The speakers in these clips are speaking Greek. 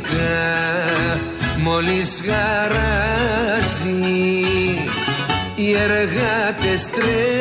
φαμπρικά μόλις χαράζει οι εργάτες τρέχουν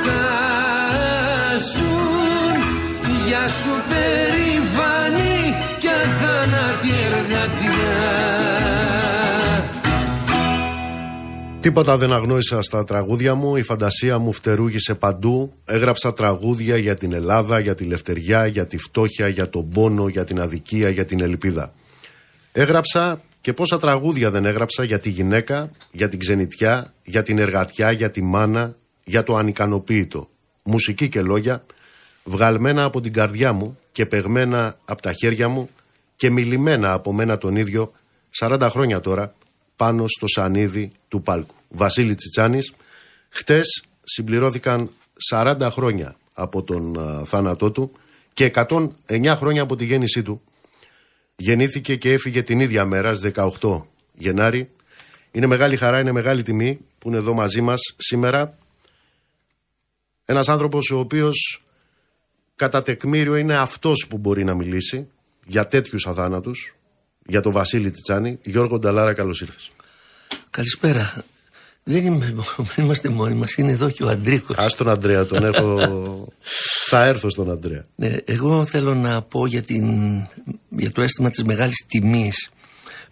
ξαποστάσουν για σου περηφανή και αθάνατη εργατιά Τίποτα δεν αγνόησα στα τραγούδια μου, η φαντασία μου φτερούγησε παντού. Έγραψα τραγούδια για την Ελλάδα, για τη λευτεριά, για τη φτώχεια, για τον πόνο, για την αδικία, για την ελπίδα. Έγραψα και πόσα τραγούδια δεν έγραψα για τη γυναίκα, για την ξενιτιά, για την εργατιά, για τη μάνα, για το ανικανοποίητο. Μουσική και λόγια, βγαλμένα από την καρδιά μου και παιγμένα από τα χέρια μου και μιλημένα από μένα τον ίδιο 40 χρόνια τώρα πάνω στο σανίδι του πάλκου. Βασίλη Τσιτσάνης, χτες συμπληρώθηκαν 40 χρόνια από τον α, θάνατό του και 109 χρόνια από τη γέννησή του. Γεννήθηκε και έφυγε την ίδια μέρα στις 18 Γενάρη. Είναι μεγάλη χαρά, είναι μεγάλη τιμή που είναι εδώ μαζί μας σήμερα. Ένας άνθρωπος ο οποίος κατά τεκμήριο είναι αυτός που μπορεί να μιλήσει για τέτοιους αθάνατους, για τον Βασίλη Τιτσάνη. Γιώργο Νταλάρα, καλώς ήρθες. Καλησπέρα. Δεν, είμαι, δεν είμαστε μόνοι μας, είναι εδώ και ο Αντρίκος. Ας τον Αντρέα, τον έχω... Θα έρθω στον Αντρέα. Ναι, εγώ θέλω να πω για, την, για το αίσθημα της μεγάλης τιμής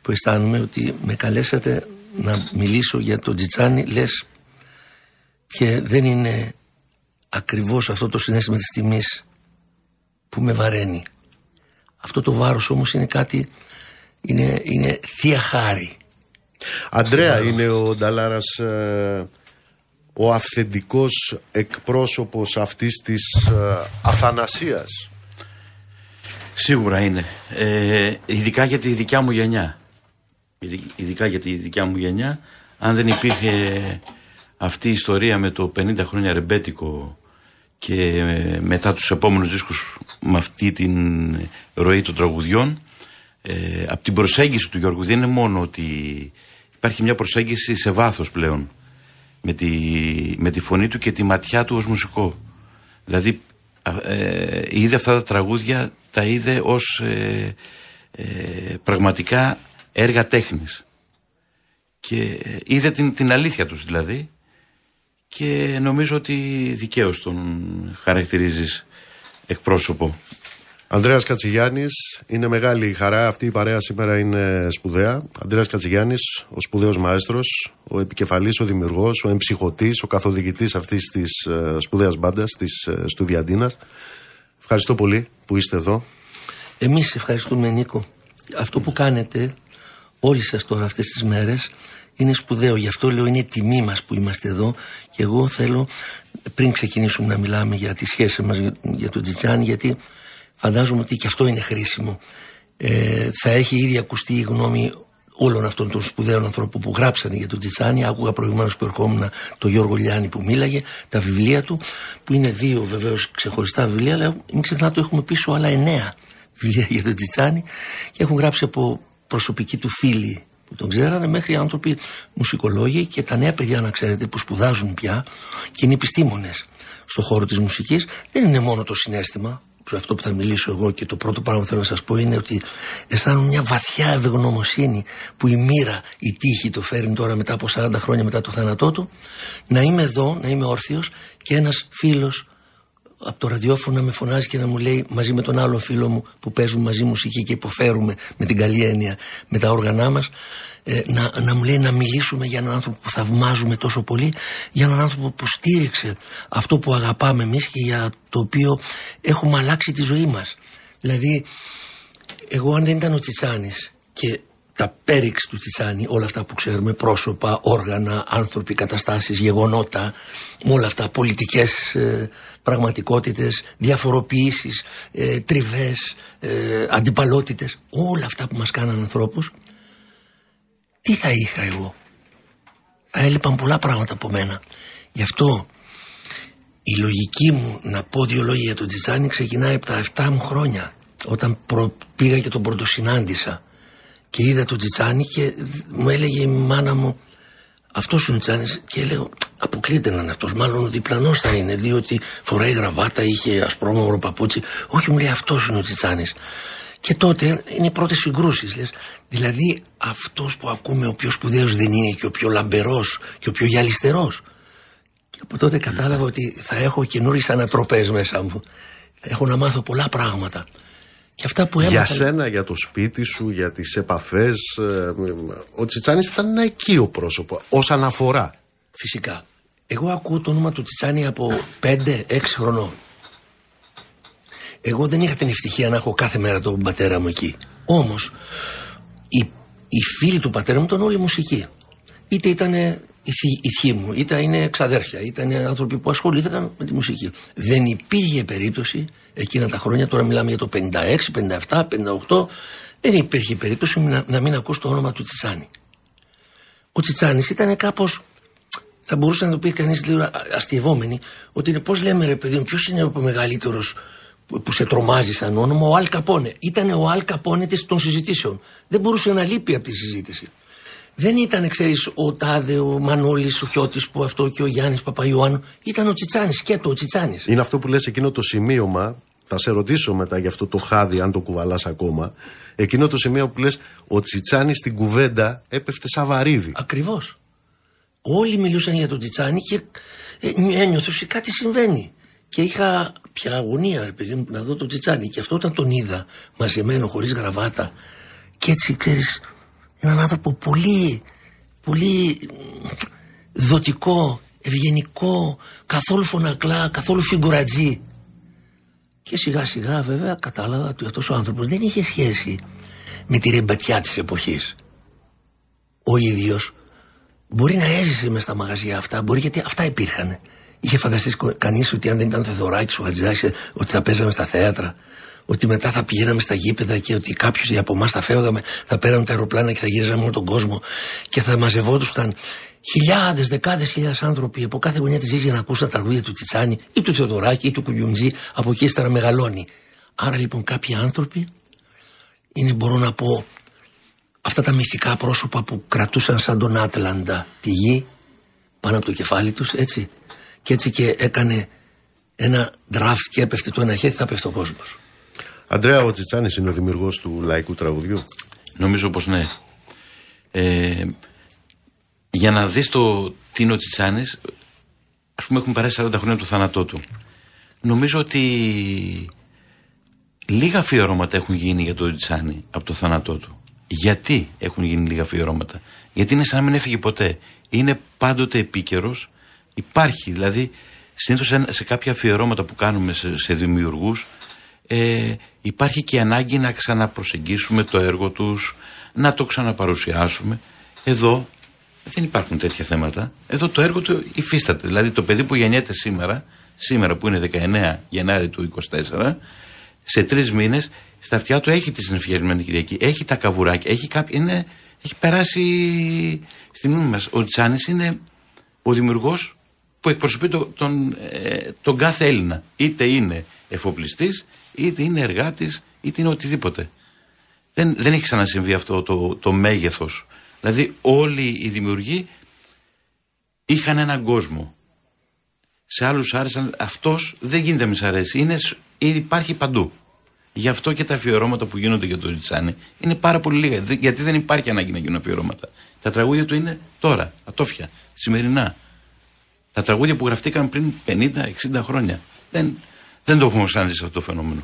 που αισθάνομαι ότι με καλέσατε να μιλήσω για τον Τζιτσάνι, λες και δεν είναι ακριβώς αυτό το συνέστημα της τιμής που με βαραίνει. Αυτό το βάρος όμως είναι κάτι, είναι, είναι θεία χάρη. Αντρέα είναι ο Νταλάρας ε, ο αυθεντικός εκπρόσωπος αυτής της ε, αθανασίας. Σίγουρα είναι. Ε, ειδικά για τη δικιά μου γενιά. Ειδι- Ειδικά για τη δικιά μου γενιά. Αν δεν υπήρχε αυτή η ιστορία με το 50 χρόνια ρεμπέτικο και ε, μετά τους επόμενους δίσκους με αυτή την ροή των τραγουδιών ε, από την προσέγγιση του Γιώργου δεν είναι μόνο ότι υπάρχει μια προσέγγιση σε βάθος πλέον με τη, με τη φωνή του και τη ματιά του ως μουσικό. Δηλαδή α, ε, είδε αυτά τα τραγούδια, τα είδε ως ε, ε, πραγματικά έργα τέχνης και είδε την, την αλήθεια τους δηλαδή και νομίζω ότι δικαίως τον χαρακτηρίζεις εκπρόσωπο. Ανδρέας Κατσιγιάννης, είναι μεγάλη χαρά. Αυτή η παρέα σήμερα είναι σπουδαία. Ανδρέας Κατσιγιάννης, ο σπουδαίος μαέστρος, ο επικεφαλής, ο δημιουργός, ο εμψυχωτής, ο καθοδηγητής αυτής της ε, σπουδαίας μπάντας, της ε, Στουδιαντίνας. Ευχαριστώ πολύ που είστε εδώ. Εμείς ευχαριστούμε Νίκο. Αυτό που κάνετε όλοι σας τώρα αυτές τις μέρες είναι σπουδαίο. Γι' αυτό λέω είναι τιμή μας που είμαστε εδώ και εγώ θέλω πριν ξεκινήσουμε να μιλάμε για τη σχέση μας για τον Τζιτζάν γιατί φαντάζομαι ότι και αυτό είναι χρήσιμο. Ε, θα έχει ήδη ακουστεί η γνώμη όλων αυτών των σπουδαίων ανθρώπων που γράψανε για τον Τζιτσάνι. Άκουγα προηγουμένως που ερχόμουν τον Γιώργο Λιάννη που μίλαγε, τα βιβλία του, που είναι δύο βεβαίως ξεχωριστά βιβλία, αλλά μην ξεχνάτε έχουμε πίσω άλλα εννέα βιβλία για τον Τζιτσάνι και έχουν γράψει από προσωπική του φίλη που τον ξέρανε μέχρι άνθρωποι μουσικολόγοι και τα νέα παιδιά να ξέρετε που σπουδάζουν πια και είναι επιστήμονες στον χώρο της μουσικής. Δεν είναι μόνο το συνέστημα, αυτό που θα μιλήσω εγώ και το πρώτο πράγμα που θέλω να σας πω είναι ότι αισθάνομαι μια βαθιά ευγνωμοσύνη που η μοίρα, η τύχη το φέρνει τώρα μετά από 40 χρόνια μετά το θάνατό του να είμαι εδώ, να είμαι όρθιος και ένας φίλος από το ραδιόφωνο να με φωνάζει και να μου λέει μαζί με τον άλλο φίλο μου που παίζουν μαζί μουσική και υποφέρουμε με την καλή έννοια με τα όργανά μας ε, να, να μου λέει να μιλήσουμε για έναν άνθρωπο που θαυμάζουμε τόσο πολύ, για έναν άνθρωπο που στήριξε αυτό που αγαπάμε εμείς και για το οποίο έχουμε αλλάξει τη ζωή μας. Δηλαδή, εγώ αν δεν ήταν ο Τσιτσάνης και τα πέριξ του Τσιτσάνη, όλα αυτά που ξέρουμε, πρόσωπα, όργανα, άνθρωποι, καταστάσεις, γεγονότα, όλα αυτά, πολιτικές ε, πραγματικότητες, διαφοροποιήσεις, ε, τριβές, ε, αντιπαλότητες, όλα αυτά που μας κάναν ανθρώπους, τι θα είχα εγώ; Θα έλειπαν πολλά πράγματα από μένα. Γι' αυτό η λογική μου να πω δύο λόγια για τον Τζιτζάνι ξεκινάει από τα 7 μου χρόνια. Όταν πήγα και τον πρωτοσυνάντησα και είδα τον Τζιτζάνι και μου έλεγε η μάνα μου αυτός είναι ο Τζιτζάνης και έλεγα αποκλείται να είναι αυτός μάλλον ο διπλανός θα είναι διότι φοράει γραβάτα, είχε ασπρόμαυρο παπούτσι όχι μου λέει αυτός είναι ο Τζιτζάνης και τότε είναι οι πρώτες συγκρούσεις. Δηλαδή αυτός που ακούμε ο πιο σπουδαίος δεν είναι και ο πιο λαμπερός και ο πιο γυαλιστερός. Και από τότε κατάλαβα ότι θα έχω καινούριες ανατροπές μέσα μου. Θα έχω να μάθω πολλά πράγματα. Και αυτά που έμαθα... Για σένα, για το σπίτι σου, για τις επαφές. Ε, ο Τσιτσάνης ήταν ένα οικείο πρόσωπο, ως αναφορά. Φυσικά. Εγώ ακούω το όνομα του Τσιτσάνη από 5-6 χρονών. Εγώ δεν είχα την ευτυχία να έχω κάθε μέρα τον πατέρα μου εκεί. Όμως, οι, οι φίλοι του πατέρα μου ήταν όλοι μουσικοί. Είτε ήταν η θη μου, είτε είναι ξαδέρφια, είτε είναι άνθρωποι που ασχολήθηκαν με τη μουσική. Δεν υπήρχε περίπτωση εκείνα τα χρόνια, τώρα μιλάμε για το 56, 57, 58, δεν υπήρχε περίπτωση να, να μην ακούς το όνομα του Τσιτσάνη. Ο Τσιτσάνης ήταν κάπως. Θα μπορούσε να το πει κανείς λίγο αστειευόμενοι, ότι είναι πώς λέμε ρε παιδί μου, ποιος είναι ο μεγαλύτερος που σε τρομάζει σαν όνομα, ο Αλ Καπόνε. Ήταν ο Αλ Καπόνε των συζητήσεων. Δεν μπορούσε να λείπει από τη συζήτηση. Δεν ήταν, ξέρεις, ο Τάδε, ο Μανώλης, ο Χιώτη που αυτό και ο Γιάννης Παπαϊωάννου. Ήταν ο Τσιτσάνης και το ο Τσιτσάνης. Είναι αυτό που λες εκείνο το σημείωμα. Θα σε ρωτήσω μετά για αυτό το χάδι, αν το κουβαλάς ακόμα. Εκείνο το σημείο που λες, ο Τσιτσάνης στην κουβέντα έπεφτε σαν βαρύδι. Ακριβώς. Όλοι μιλούσαν για τον Τσιτσάνη και ε, ένιωθε ότι κάτι συμβαίνει. Και είχα πια αγωνία, ρε παιδί μου, να δω τον Τσιτσάνι. Και αυτό όταν τον είδα μαζεμένο, χωρίς γραβάτα, και έτσι ξέρεις, έναν άνθρωπο πολύ, πολύ δοτικό, ευγενικό, καθόλου φωνακλά, καθόλου φιγκουρατζή. Και σιγά σιγά βέβαια κατάλαβα ότι αυτός ο άνθρωπος δεν είχε σχέση με τη ρεμπατιά της εποχής. Ο ίδιος μπορεί να έζησε μες στα μαγαζιά αυτά, μπορεί γιατί αυτά υπήρχαν. Είχε φανταστείς κανείς ότι αν δεν ήταν ο Θεοδωράκης, ο Χατζηδάκης, ότι θα παίζαμε στα θέατρα, ότι μετά θα πηγαίναμε στα γήπεδα και ότι κάποιοι από εμάς θα φεύγαμε, θα πέραμε τα αεροπλάνα και θα γύριζαμε όλο τον κόσμο και θα μαζευόντουσαν χιλιάδες, δεκάδες χιλιάδες άνθρωποι από κάθε γωνιά της ζωή για να ακούσουν τα τραγούδια του Τσιτσάνη ή του Θεοδωράκη ή του Κουγιουντζή, από εκεί ύστερα μεγαλώνει. Άρα λοιπόν κάποιοι άνθρωποι είναι, μπορώ να πω, αυτά τα μυθικά πρόσωπα που κρατούσαν σαν τον Άτλαντα τη γη πάνω από το κεφάλι τους, έτσι και έτσι και έκανε ένα draft και έπεφτε το ένα χέρι θα πέφτει ο κόσμος. Αντρέα, ο Τσιτσάνη είναι ο δημιουργός του λαϊκού τραγουδιού. Νομίζω πως ναι. Ε, για να δεις το τι είναι ο Τσιτσάνης, ας πούμε έχουμε περάσει 40 χρόνια του θάνατό του. Νομίζω ότι λίγα αφιερώματα έχουν γίνει για τον Τσιτσάνη από το θάνατό του. Γιατί έχουν γίνει λίγα αφιερώματα; Γιατί είναι σαν να μην έφυγε ποτέ. Είναι πάντοτε επίκαιρος. Υπάρχει δηλαδή συνήθως σε, σε κάποια αφιερώματα που κάνουμε σε, σε δημιουργούς, ε, υπάρχει και ανάγκη να ξαναπροσεγγίσουμε το έργο τους, να το ξαναπαρουσιάσουμε. Εδώ δεν υπάρχουν τέτοια θέματα. Εδώ το έργο του υφίσταται. Δηλαδή το παιδί που γεννιέται σήμερα, σήμερα που είναι 19 Γενάρη του 24, σε τρεις μήνες στα αυτιά του έχει τη συνεφιασμένη Κυριακή, έχει τα καβουράκια, έχει, κάποιο, είναι, έχει περάσει στη μνήμη μας. Ο Τσάνη είναι ο δημιουργός που εκπροσωπεί τον, τον, ε, τον κάθε Έλληνα. Είτε είναι εφοπλιστής, είτε είναι εργάτης, είτε είναι οτιδήποτε. Δεν, δεν έχει ξανασυμβεί αυτό το, το μέγεθος. Δηλαδή όλοι οι δημιουργοί είχαν έναν κόσμο. Σε άλλους άρεσαν, αυτός δεν γίνεται να μη αρέσει. Είναι, υπάρχει παντού. Γι' αυτό και τα αφιερώματα που γίνονται για τον Ριτσάνη είναι πάρα πολύ λίγα. Γιατί δεν υπάρχει ανάγκη να γίνουν αφιερώματα. Τα τραγούδια του είναι τώρα, ατόφια, σημερινά. Τα τραγούδια που γραφτήκαν πριν 50-60 χρόνια. Δεν, δεν το έχουμε ξαναζήσει αυτό το φαινόμενο.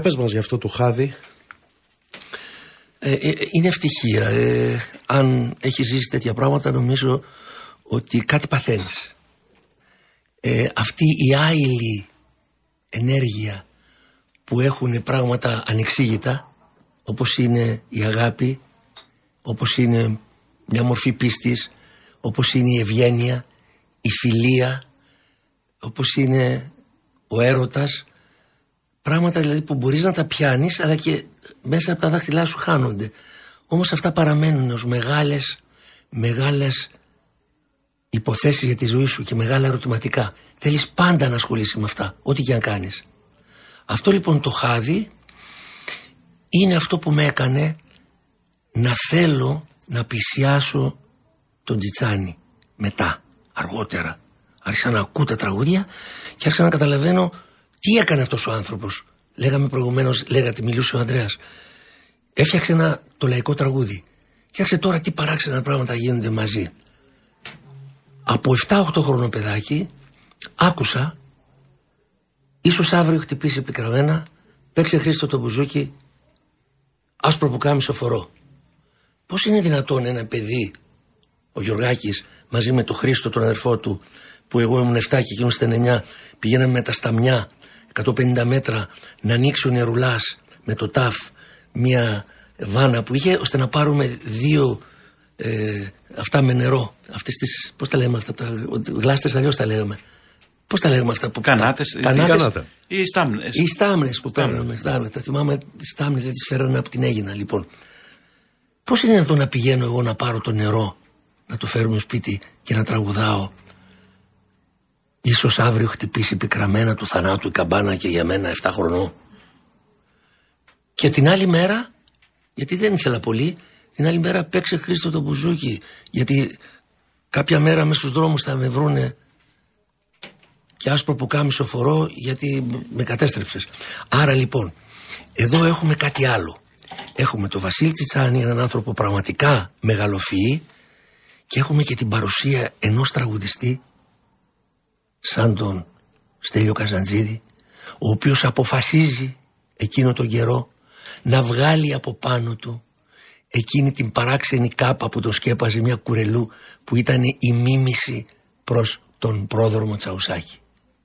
Για πες μας για αυτό το χάδι. Ε, ε, είναι ευτυχία. Ε, αν έχεις ζήσει τέτοια πράγματα νομίζω ότι κάτι παθαίνεις. αυτή η άειλη ενέργεια που έχουν πράγματα ανεξήγητα όπως είναι η αγάπη, όπως είναι μια μορφή πίστης, όπως είναι η ευγένεια, η φιλία, όπως είναι ο έρωτας, πράγματα δηλαδή που μπορείς να τα πιάνεις αλλά και μέσα από τα δάχτυλά σου χάνονται. Όμως αυτά παραμένουν ως μεγάλες, μεγάλες υποθέσεις για τη ζωή σου και μεγάλα ερωτηματικά. Θέλεις πάντα να ασχολείσαι με αυτά, ό,τι και αν κάνεις. Αυτό λοιπόν το χάδι είναι αυτό που με έκανε να θέλω να πλησιάσω τον Τζιτσάνι μετά, αργότερα. Άρχισα να ακούω τα τραγούδια και άρχισα να καταλαβαίνω τι έκανε αυτός ο άνθρωπος; Λέγαμε προηγουμένως, λέγατε, μιλούσε ο Ανδρέας. Έφτιαξε ένα το λαϊκό τραγούδι. Φτιάξε τώρα τι παράξενα πράγματα γίνονται μαζί. Από 7-8 χρόνο παιδάκι άκουσα ίσως αύριο χτυπήσει επικραμμένα παίξε Χρήστο το μπουζούκι άσπρο που κάνει σοφορό. Πώς είναι δυνατόν ένα παιδί ο Γιωργάκης μαζί με τον Χρήστο τον αδερφό του που εγώ ήμουν 7 και εκείνος ήταν 9 πηγαίναμε με τα σταμιά 150 μέτρα να ανοίξει ο νερουλάς με το ταφ μια βάνα που είχε ώστε να πάρουμε δύο ε, αυτά με νερό. Αυτές τις, πώς τα λέμε αυτά, τα γλάστες αλλιώς τα λέγαμε. Πώς τα λέγαμε αυτά που Κανάτες, τα, κανάτες, ή στάμνες. Ή στάμνες που παίρναμε. Στάμνες. Τα θυμάμαι, τις στάμνες δεν τις φέρανε από την Έγινα λοιπόν. Πώς είναι δυνατόν να πηγαίνω εγώ να πάρω το νερό, να το φέρουμε σπίτι και να τραγουδάω; Ίσως αύριο χτυπήσει πικραμένα του θανάτου η καμπάνα και για μένα 7 χρονών. Και την άλλη μέρα, γιατί δεν ήθελα πολύ, την άλλη μέρα παίξε Χρήστο το μπουζούκι. Γιατί κάποια μέρα μες στους δρόμους θα με βρούνε και άσπρο που κάμισο φορώ γιατί με κατέστρεψες. Άρα λοιπόν, εδώ έχουμε κάτι άλλο. Έχουμε τον Βασίλη Τσιτσάνη, έναν άνθρωπο πραγματικά μεγαλοφυή και έχουμε και την παρουσία ενός τραγουδιστή σαν τον Στέλιο Καζαντζίδη ο οποίος αποφασίζει εκείνο τον καιρό να βγάλει από πάνω του εκείνη την παράξενη κάπα που το σκέπαζε μια κουρελού που ήταν η μίμηση προς τον πρόδρομο Τσαουσάκη.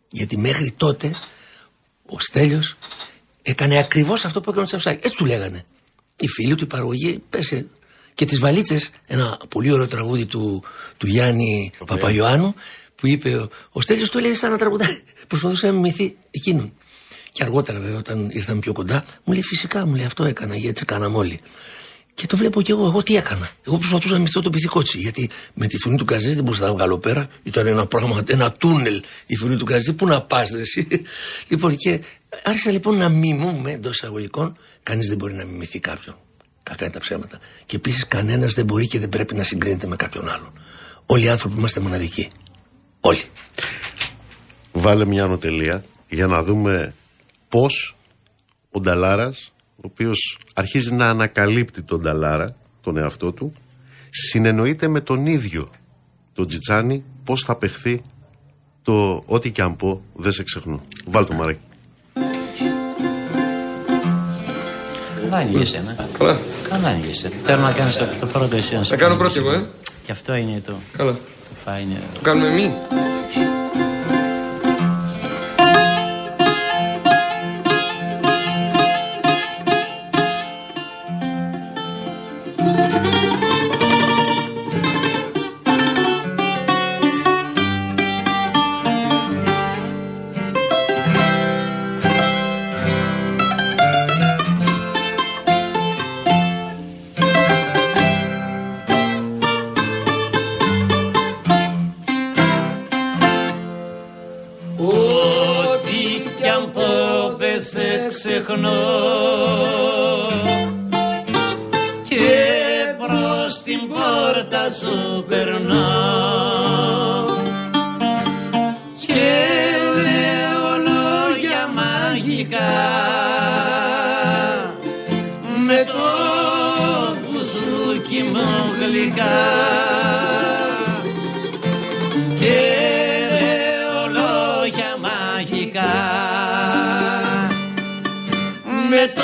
Γιατί μέχρι τότε ο Στέλιος έκανε ακριβώς αυτό που έκανε ο Τσαουσάκη. Έτσι του λέγανε. Οι φίλοι του, η παραγωγή, πέσε. Και τις βαλίτσες, ένα πολύ ωραίο τραγούδι του, του Γιάννη Παπαϊωάννου, που είπε ο, ο Στέλιος του έλεγε σαν να τραγουδάει. Προσπαθούσε να μιμηθεί εκείνον. Και αργότερα βέβαια όταν ήρθαμε πιο κοντά μου λέει φυσικά μου λέει αυτό έκανα γιατί έτσι κάναμε όλοι. Και το βλέπω και εγώ, εγώ τι έκανα. Εγώ προσπαθούσα να μυθώ το πυθικότσι. Γιατί με τη φωνή του Καζή δεν μπορούσα να βγάλω πέρα. Ήταν ένα πράγμα, ένα τούνελ η φωνή του Καζή. Πού να πας, εσύ; λοιπόν, και άρχισα λοιπόν να μιμούμε εντός εισαγωγικών. Κανείς δεν μπορεί να μιμηθεί κάποιον. Κακά είναι τα ψέματα. Και επίσης κανένας δεν μπορεί και δεν πρέπει να συγκρίνεται με κάποιον άλλον. Όλοι οι άνθρωποι είμαστε μοναδικοί. Όλοι. Βάλε μια ανωτελεία για να δούμε πώς ο Νταλάρας ο οποίος αρχίζει να ανακαλύπτει τον Ταλάρα, τον εαυτό του, συνεννοείται με τον ίδιο τον Τζιτσάνι πώς θα παιχθεί το ό,τι και αν πω δεν σε ξεχνώ. Βάλ το μαράκι. Καλά ανοίγεσαι, ναι. Καλά. Καλά ανοίγεσαι. Θέλω να κάνεις το, το πρώτο εσύ. Θα κάνω πρώτο εγώ, ε. Και αυτό είναι το, Καλά. Το φάινε. Το κάνουμε με το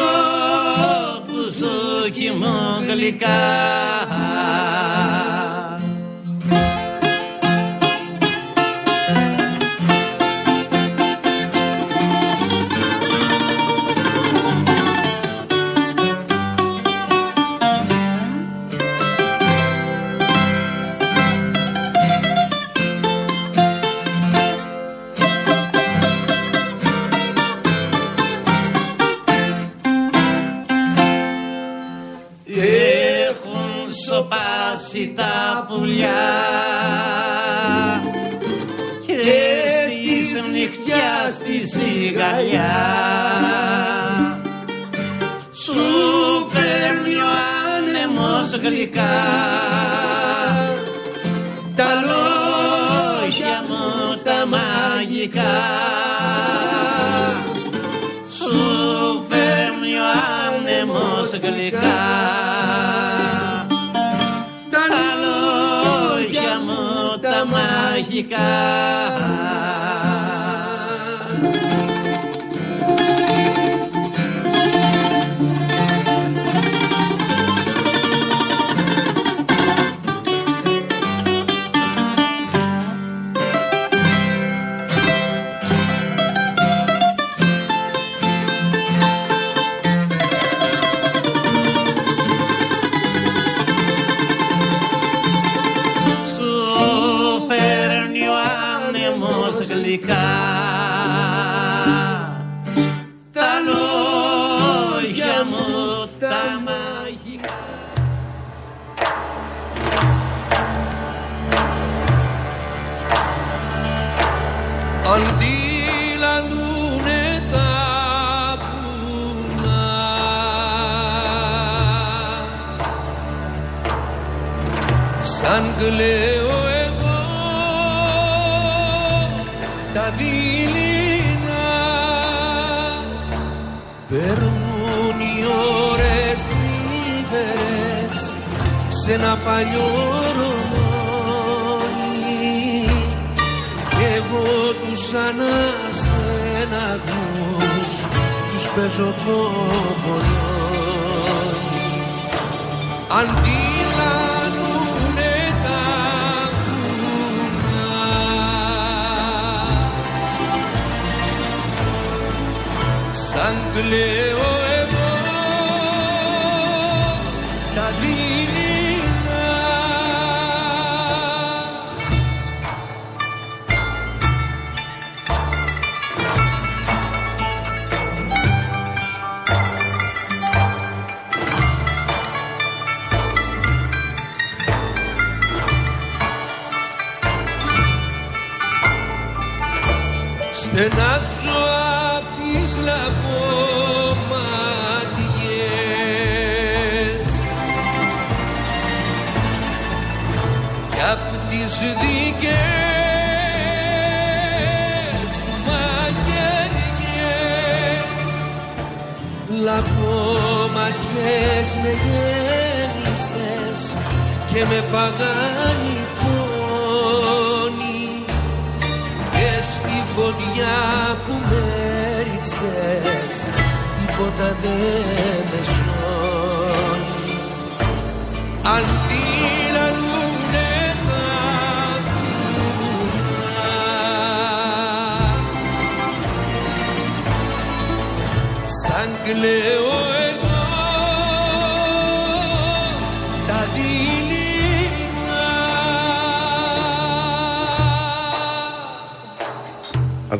μπουζούκι μου Rica. Παλιό ρολόι κι εγώ τους αναστεναγμούς τους παίζω κομπολόι αντιλανουνε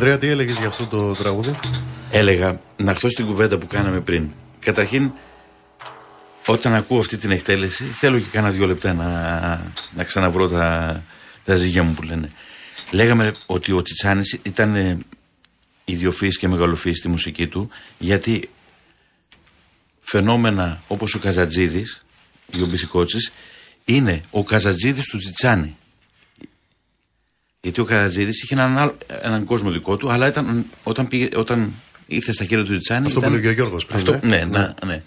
Αντρέα, τι έλεγες για αυτό το τραγούδι; Έλεγα να έρθω στην κουβέντα που κάναμε πριν. Καταρχήν, όταν ακούω αυτή την εκτέλεση, θέλω και κάνα δύο λεπτά να, να ξαναβρω τα, τα ζυγιά μου που λένε. Λέγαμε ότι ο Τσιτσάνης ήταν ε, ιδιοφύης και μεγαλοφύης στη μουσική του, γιατί φαινόμενα όπως ο Καζατζίδης, ή ο Μπιθικότσης, είναι ο Καζατζίδης του Τσιτσάνη. Γιατί ο Καζατζίδης είχε έναν, άλλο- έναν κόσμο δικό του, αλλά ήταν, όταν, πήγε, όταν ήρθε στα χέρια του Τσιτσάνη. Αυτό που ήταν- έλεγε ο Γιώργος πριν, Αυτό, ε. ναι, ναι, ναι.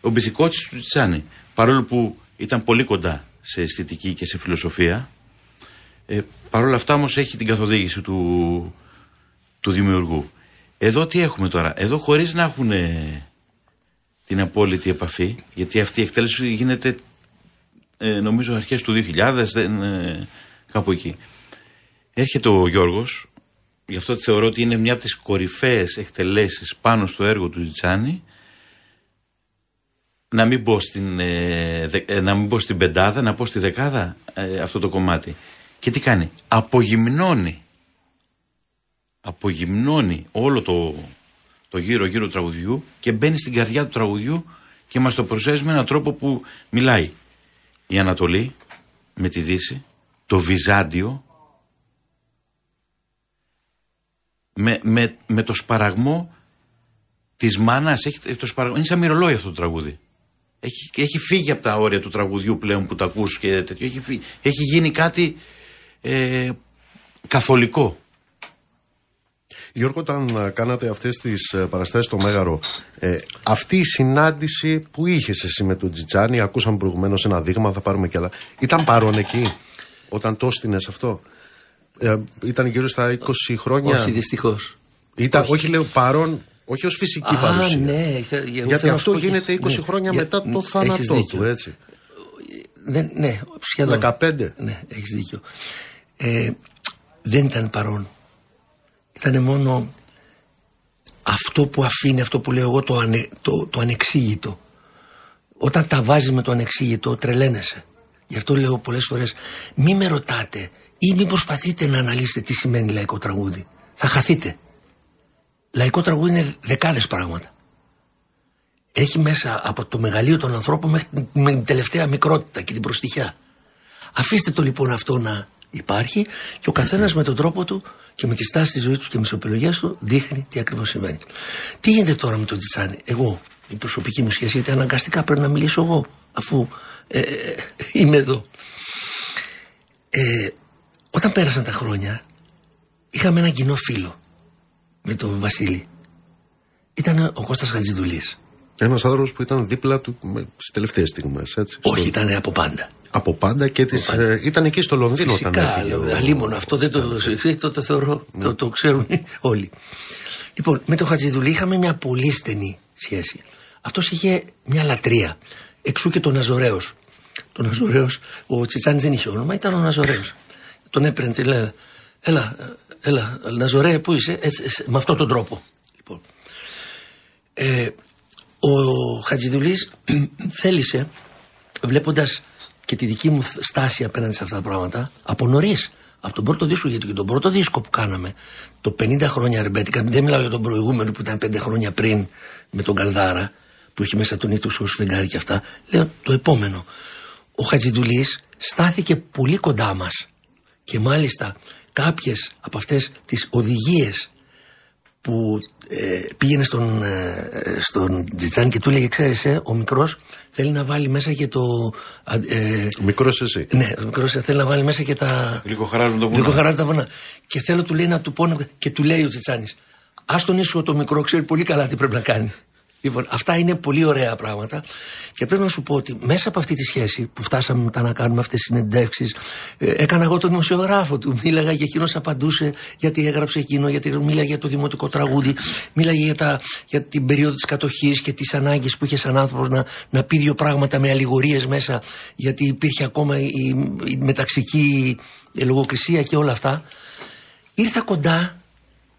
Ο Μπιθικότσης του Τσιτσάνη. Παρόλο που ήταν πολύ κοντά σε αισθητική και σε φιλοσοφία, ε, Παρ' όλα αυτά όμως έχει την καθοδήγηση του, του δημιουργού. Εδώ τι έχουμε τώρα; Εδώ χωρίς να έχουν ε, την απόλυτη επαφή, γιατί αυτή η εκτέλεση γίνεται ε, νομίζω αρχές του 2000, δεν, ε, κάπου εκεί. Έρχεται ο Γιώργος, γι' αυτό θεωρώ ότι είναι μια από τις κορυφαίες εκτελέσεις πάνω στο έργο του Τζιτσάνη, να μην μπω στην, ε, δε- ε, να μην μπω στην πεντάδα, να πω στη δεκάδα ε, αυτό το κομμάτι. Και τι κάνει, απογυμνώνει, απογυμνώνει όλο το, το γύρω γύρω του τραγουδιού και μπαίνει στην καρδιά του τραγουδιού και μας το προσέζει με έναν τρόπο που μιλάει. η Ανατολή με τη Δύση, το Βυζάντιο με, με, με το σπαραγμό της μάνας, έχει, έχει το σπαραγμό, είναι σαν μυρολόι αυτό το τραγούδι. Έχει, έχει φύγει από τα όρια του τραγουδιού πλέον που τα ακούς και τέτοιο. Έχει, φύγει. έχει γίνει κάτι ε, καθολικό. Γιώργο, όταν ε, κάνατε αυτές τις παραστάσεις στο Μέγαρο, ε, αυτή η συνάντηση που είχε εσύ με τον Τζιτσάνι, ακούσαμε προηγουμένως ένα δείγμα, θα πάρουμε κι άλλα. Ήταν παρόν εκεί, όταν το έστεινες αυτό; Ε, ήταν γύρω στα 20 χρόνια. Όχι, δυστυχώς. Ήταν, όχι. λέω παρόν, όχι ως φυσική Α, παρουσία. ναι, θε- εγώ Γιατί θέλω να σου αυτό πω και- γίνεται 20 ναι, χρόνια για- μετά ν- το έχεις θάνατό δίκιο. του, έτσι. Δεν, ναι, σχεδόν. 15. Ναι, έχεις δίκιο. Ε, δεν ήταν παρόν. Ήταν μόνο αυτό που αφήνει, αυτό που λέω εγώ, το, ανε, το, το ανεξήγητο. Όταν τα βάζεις με το ανεξήγητο, τρελαίνεσαι. Γι' αυτό λέω πολλές φορές, μη με ρωτάτε ή μην προσπαθείτε να αναλύσετε τι σημαίνει λαϊκό τραγούδι. Θα χαθείτε. Λαϊκό τραγούδι είναι δεκάδες πράγματα. Έχει μέσα από το μεγαλείο των ανθρώπων μέχρι την- με την τελευταία μικρότητα και την προστιχιά. Αφήστε το λοιπόν αυτό να υπάρχει και ο καθένας με τον τρόπο του και με τη στάση της ζωής του και με τι επιλογέ του δείχνει τι ακριβώς συμβαίνει. Τι γίνεται τώρα με τον Τζιτσάνι, εγώ, η προσωπική μου σχέση, γιατί αναγκαστικά πρέπει να μιλήσω εγώ, αφού ε, ε, είμαι εδώ. Ε, όταν πέρασαν τα χρόνια, είχαμε ένα κοινό φίλο με τον Βασίλη. Ήταν ο Κώστας Χατζηδουλής. Ένας άνθρωπος που ήταν δίπλα του στις τελευταίες στιγμές. Όχι, ήταν από πάντα. Από πάντα και τις, ε, ήταν εκεί στο Λονδίνο όταν Φυσικά, έφυγε. ο- αλίμονο αυτό δεν το, ξέρεις, το, το θεωρώ, το, το ξέρουν όλοι. Λοιπόν, με τον Χατζηδουλή είχαμε μια πολύ στενή σχέση. Αυτός είχε μια λατρεία. Εξού και τον Αζωρέο. Τον Αζωρέο, ο Τσιτσάνης δεν είχε όνομα, ήταν ο Ναζωρέο. Τον έπαιρνε, τι λένε, έλα, ε, έλα, Ναζωρέ, πού είσαι, έτσι, έτσι, με αυτόν τον τρόπο. Λοιπόν. Ε, ο Χατζηδουλής θέλησε, βλέποντας και τη δική μου στάση απέναντι σε αυτά τα πράγματα, από νωρίς. Από τον πρώτο δίσκο, γιατί και τον πρώτο δίσκο που κάναμε, το 50 χρόνια ρεμπέτικα, δεν μιλάω για τον προηγούμενο που ήταν 5 χρόνια πριν με τον Καλδάρα, που είχε μέσα τον Ήτου ως φεγγάρι και αυτά. Λέω το επόμενο. Ο Χατζηδουλής στάθηκε πολύ κοντά μας και μάλιστα κάποιες από αυτές τις οδηγίες που ε, πήγαινε στον, ε, στον Τζιτσάν και του έλεγε ξέρεις ε, ο μικρός θέλει να βάλει μέσα και το α, ε, Μικρός εσύ. ναι ο μικρός θέλει να βάλει μέσα και τα Λίγο χαράζουν το βουνό. λίγο χαράζει τα βουνά και θέλω του λέει να του πω να- και του λέει ο Τζιτσάνης ας τον ίσο το μικρό ξέρει πολύ καλά τι πρέπει να κάνει Λοιπόν, αυτά είναι πολύ ωραία πράγματα και πρέπει να σου πω ότι μέσα από αυτή τη σχέση που φτάσαμε μετά να κάνουμε αυτές τις συνεντεύξεις ε, έκανα εγώ τον δημοσιογράφο του, μίλαγα για εκείνος απαντούσε γιατί έγραψε εκείνο, γιατί μίλαγε για το δημοτικό τραγούδι, μίλαγε για, τα, για την περίοδο της κατοχής και τις ανάγκες που είχε σαν άνθρωπος να, να πει δύο πράγματα με αλληγορίες μέσα γιατί υπήρχε ακόμα η, η μεταξική λογοκρισία και όλα αυτά. Ήρθα κοντά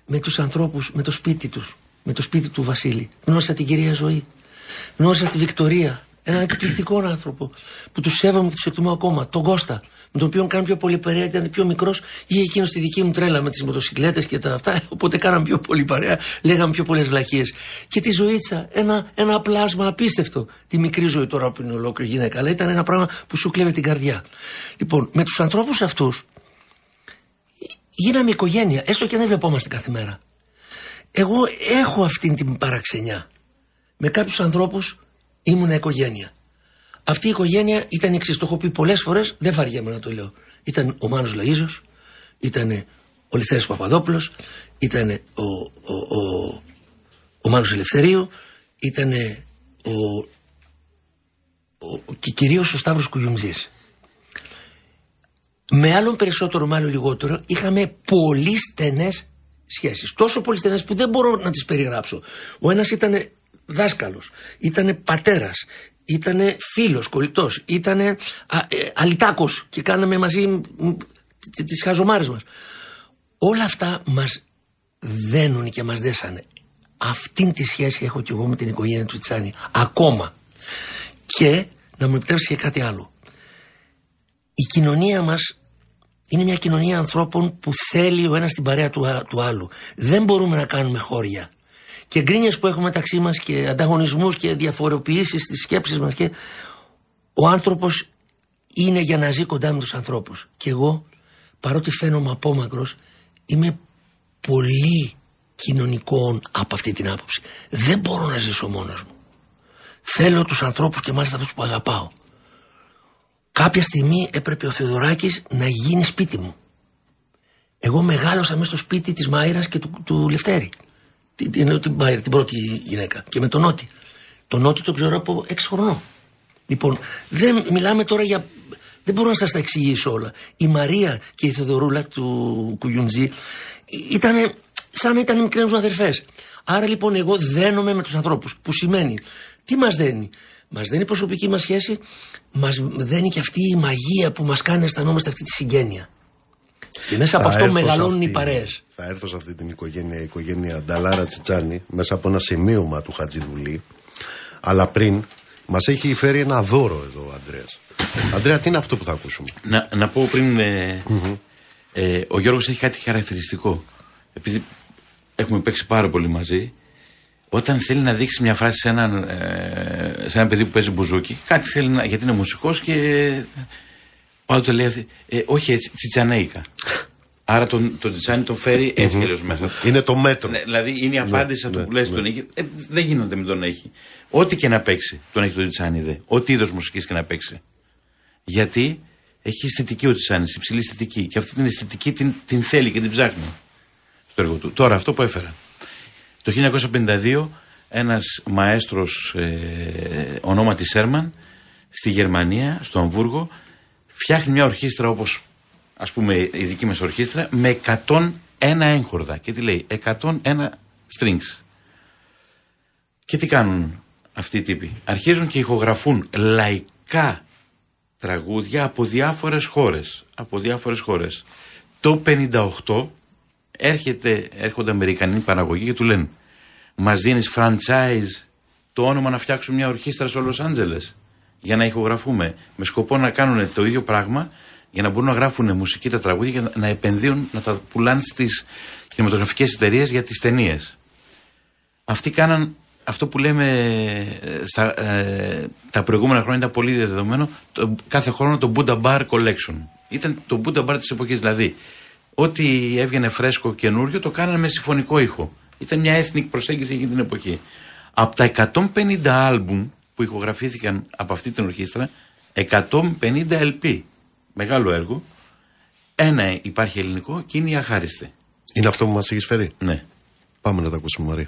με τους ανθρώπους, με το σπίτι τους, με το σπίτι του Βασίλη. Γνώρισα την κυρία Ζωή, γνώρισα τη Βικτωρία, έναν εκπληκτικό άνθρωπο που τους σέβομαι και τους εκτιμώ ακόμα, τον Κώστα, με τον οποίο κάνω πιο πολύ παρέα, ήταν πιο μικρός, είχε εκείνος τη δική μου τρέλα με τις μοτοσυκλέτες και τα αυτά, οπότε κάναμε πιο πολύ παρέα, λέγαμε πιο πολλές βλακίες. Και τη Ζωήτσα, ένα, ένα πλάσμα απίστευτο. Τη μικρή ζωή τώρα που είναι ολόκληρη γυναίκα, αλλά ήταν ένα πράγμα που σου κλέβε την καρδιά. Λοιπόν, με τους ανθρώπους αυτούς γίναμε οικογένεια, έστω και δεν βλεπόμαστε κάθε μέρα. Εγώ έχω αυτήν την παραξενιά. Με κάποιους ανθρώπους ήμουν οικογένεια. Αυτή η οικογένεια ήταν η εξής, το έχω πει πολλές φορές, δεν βαριέμαι να το λέω. Ήταν ο Μάνος Λαΐζος, ήταν ο Λιθέρης Παπαδόπουλος, ήταν ο, ο, ο, ο Μάνος Ελευθερίου, ήταν ο, ο, και κυρίως ο Σταύρος Κουγιουμζής. Με άλλον περισσότερο, με άλλο λιγότερο, είχαμε πολύ στενές σχέσεις. Τόσο πολύ στενές που δεν μπορώ να τις περιγράψω. Ο ένας ήταν δάσκαλος, ήταν πατέρας, ήταν φίλος, κολλητός, ήταν α, ε, αλυτάκος και κάναμε μαζί μ, μ, τ- τις χαζομάρες μας. Όλα αυτά μας δένουν και μας δέσανε. Αυτήν τη σχέση έχω και εγώ με την οικογένεια του Τσάνη. Ακόμα. Και να μου επιτρέψεις και κάτι άλλο. Η κοινωνία μας είναι μια κοινωνία ανθρώπων που θέλει ο ένας την παρέα του, α- του άλλου. Δεν μπορούμε να κάνουμε χώρια. Και γκρίνιες που έχουμε μεταξύ μας και ανταγωνισμούς και διαφοροποιήσεις στις σκέψεις μας και ο άνθρωπος είναι για να ζει κοντά με τους ανθρώπους. Και εγώ, παρότι φαίνομαι απόμακρος, είμαι πολύ κοινωνικών από αυτή την άποψη. Δεν μπορώ να ζήσω μόνος μου. Θέλω τους ανθρώπους και μάλιστα αυτούς που αγαπάω. Κάποια στιγμή έπρεπε ο Θεοδωράκης να γίνει σπίτι μου. Εγώ μεγάλωσα μέσα στο σπίτι της Μάιρας και του, του Λευτέρη. Την, την, την, Μάιρα, την πρώτη γυναίκα. Και με τον Νότι. Τον Νότι τον ξέρω από 6 χρονών. Λοιπόν, δεν μιλάμε τώρα για. Δεν μπορώ να σας τα εξηγήσω όλα. Η Μαρία και η Θεοδωρούλα του Κουγιουντζή ήταν σαν να ήταν μικρές μου αδερφές. Άρα λοιπόν εγώ δένομαι με τους ανθρώπους. Που σημαίνει, τι μας δένει; Μας δένει η προσωπική μας σχέση, μας δένει και αυτή η μαγεία που μας κάνει να αισθανόμαστε αυτή τη συγγένεια. Και μέσα από Θα αυτό έρθω σε μεγαλώνουν οι αυτή- παρέες. Θα έρθω σε αυτή την οικογένεια, η οικογένεια Νταλάρα Τσιτσάνη, μέσα από ένα σημείωμα του Χατζηδουλή. Αλλά πριν, μας έχει φέρει ένα δώρο εδώ ο Αντρέα. Αντρέα, τι είναι αυτό που θα ακούσουμε; Να, να πω πριν. Ε, ε, ο Γιώργος έχει κάτι χαρακτηριστικό. Επειδή έχουμε παίξει πάρα πολύ μαζί, όταν θέλει να δείξει μια φράση σε, έναν, ε, σε ένα παιδί που παίζει μπουζούκι, κάτι θέλει να. γιατί είναι μουσικός και. Ο άλλο το λέει αυτή, ε, όχι έτσι, τσιτσανέικα. Άρα τον, τον τσιτσάνι τον φέρει έτσι κι αλλιώς μέσα. Είναι το μέτρο. Ναι, δηλαδή είναι η απάντηση σε αυτό που λες τον έχει. Ε, δεν γίνεται με τον έχει. Ό,τι και να παίξει τον έχει τον Τσάνιδε. Ό,τι είδος μουσικής και να παίξει. Γιατί έχει αισθητική ο Τσάνη, υψηλή αισθητική. Και αυτή την αισθητική την, την θέλει και την ψάχνει στο έργο του. Τώρα αυτό που έφερα. Το 1952 ένας μαέστρος ε, ονόματι Σέρμαν στη Γερμανία, στο Αμβούργο φτιάχνει μια ορχήστρα όπως ας πούμε η δική μας ορχήστρα με 101 έγχορδα. Και τι λέει 101 strings. Και τι κάνουν αυτοί οι τύποι. Αρχίζουν και ηχογραφούν λαϊκά τραγούδια από διάφορες χώρες. Από διάφορες χώρες. Το 58 έρχεται, έρχονται Αμερικανοί παραγωγοί και του λένε μας δίνεις franchise το όνομα να φτιάξουμε μια ορχήστρα στο Λος Άντζελες για να ηχογραφούμε με σκοπό να κάνουν το ίδιο πράγμα για να μπορούν να γράφουν μουσική τα τραγούδια και να- να επενδύουν, να τα πουλάνε στις κινηματογραφικές εταιρείες για τις ταινίες. Αυτοί κάναν αυτό που λέμε ε, στα, ε, τα προηγούμενα χρόνια ήταν πολύ διαδεδομένο το, κάθε χρόνο το Buddha Bar Collection. Ήταν το Buddha Bar της εποχής δηλαδή. Ό,τι έβγαινε φρέσκο καινούριο το κάνανε με συμφωνικό ήχο. Ήταν μια ethnic προσέγγιση εκείνη την εποχή. Από τα 150 άλμπουμ που ηχογραφήθηκαν από αυτή την ορχήστρα, 150 LP. Μεγάλο έργο. Ένα υπάρχει ελληνικό και είναι η Αχάριστη. Είναι αυτό που μας έχει φέρει; Ναι. Πάμε να τα ακούσουμε, Μαρία.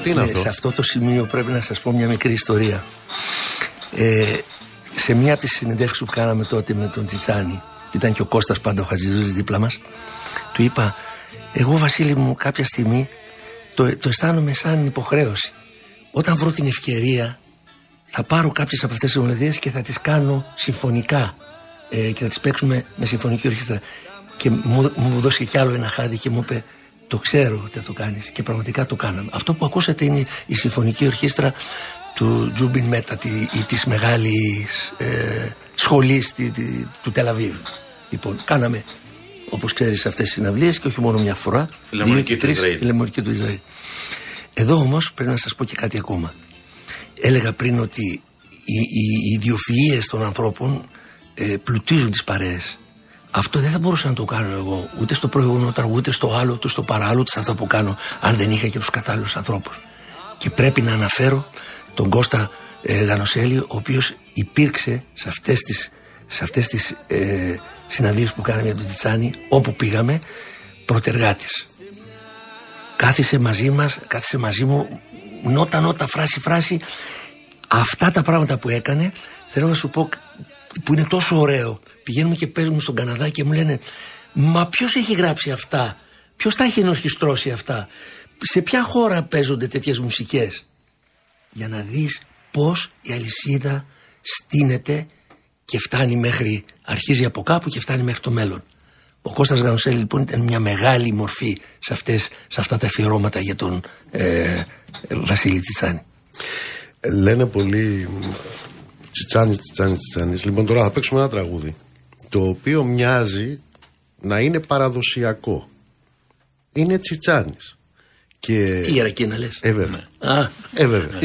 Τι είναι ναι, αυτό; σε αυτό το σημείο πρέπει να σας πω μια μικρή ιστορία. Ε, σε μια από τις συνεντεύξεις που κάναμε τότε με τον Τσιτσάνη, και ήταν και ο Κώστας πάντα ο Χατζηδούλης δίπλα μας, του είπα, εγώ Βασίλη μου κάποια στιγμή το, το αισθάνομαι σαν υποχρέωση. Όταν βρω την ευκαιρία θα πάρω κάποιες από αυτές τις μελωδίες και θα τις κάνω συμφωνικά ε, και θα τις παίξουμε με συμφωνική ορχήστρα. Και μου, μου δώσε κι άλλο ένα χάδι και μου είπε το ξέρω ότι θα το κάνεις και πραγματικά το κάναμε. Αυτό που ακούσατε είναι η συμφωνική ορχήστρα του Τζούμπιν Μέτα τη, ή της μεγάλης ε, σχολής τη- τη- του Τελαβίβ. Λοιπόν, κάναμε όπως ξέρεις αυτές τις συναυλίες και όχι μόνο μια φορά, Φιλαρμονική δύο και του τρεις, Ισραήλ. Φιλαρμονική του Ισραήλ. Εδώ όμως πρέπει να σας πω και κάτι ακόμα. Έλεγα πριν ότι οι, οι, οι ιδιοφυΐες των ανθρώπων ε, πλουτίζουν τις παρέες. Αυτό δεν θα μπορούσα να το κάνω εγώ ούτε στο προηγούμενο τραγούδι, ούτε στο άλλο, ούτε στο παράλληλο, ούτε σε αυτά που κάνω, αν δεν είχα και τους κατάλληλους ανθρώπους. Και πρέπει να αναφέρω τον Κώστα ε, Γανοσέλη, ο οποίος υπήρξε σε αυτές τις, σε αυτές τις ε, συναντήσεις που κάναμε για τον Τιτσάνι, όπου πήγαμε, πρωτεργάτης κάθισε μαζί μας, κάθισε μαζί μου νότα νότα φράση φράση αυτά τα πράγματα που έκανε θέλω να σου πω που είναι τόσο ωραίο πηγαίνουμε και παίζουμε στον Καναδά και μου λένε μα ποιος έχει γράψει αυτά; Ποιος τα έχει ενορχιστρώσει αυτά; Σε ποια χώρα παίζονται τέτοιες μουσικές; Για να δεις πως η αλυσίδα στείνεται και φτάνει μέχρι, αρχίζει από κάπου και φτάνει μέχρι το μέλλον. Ο Κώστας Γανουσέλη λοιπόν ήταν μια μεγάλη μορφή σε, αυτές, σε αυτά τα αφιερώματα για τον ε, Βασίλη Τσιτσάνη. Ε, Λένε πολύ τσιτσάνι, τσιτσάνι, τσιτσάνι. Λοιπόν, τώρα θα παίξουμε ένα τραγούδι το οποίο μοιάζει να είναι παραδοσιακό. Είναι τσιτσάνης. Και... Τι γερακίνα λες. Ε, βέβαια. Α, Ε, βέβαια.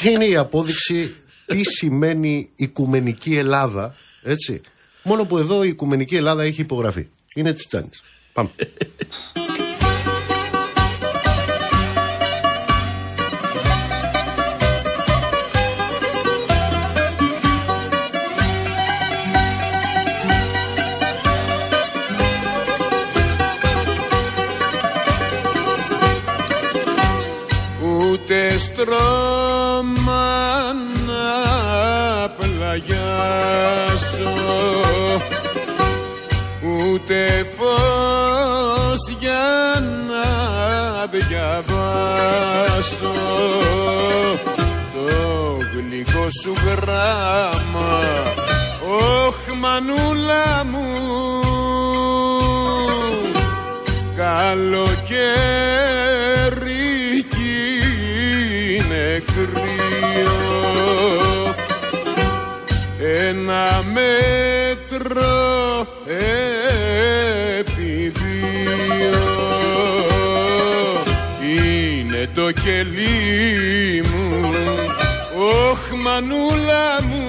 και είναι η απόδειξη τι σημαίνει οικουμενική Ελλάδα, έτσι. Μόνο που εδώ η οικουμενική Ελλάδα έχει υπογραφεί. Είναι τσιτσάνης. Πάμε. Σου γράμμα. Όχ μανούλα μου. Καλοκαίρι κι είναι κρύο. Ένα μέτρο επί δύο. Είναι το κελί μου όχ μανούλα μου.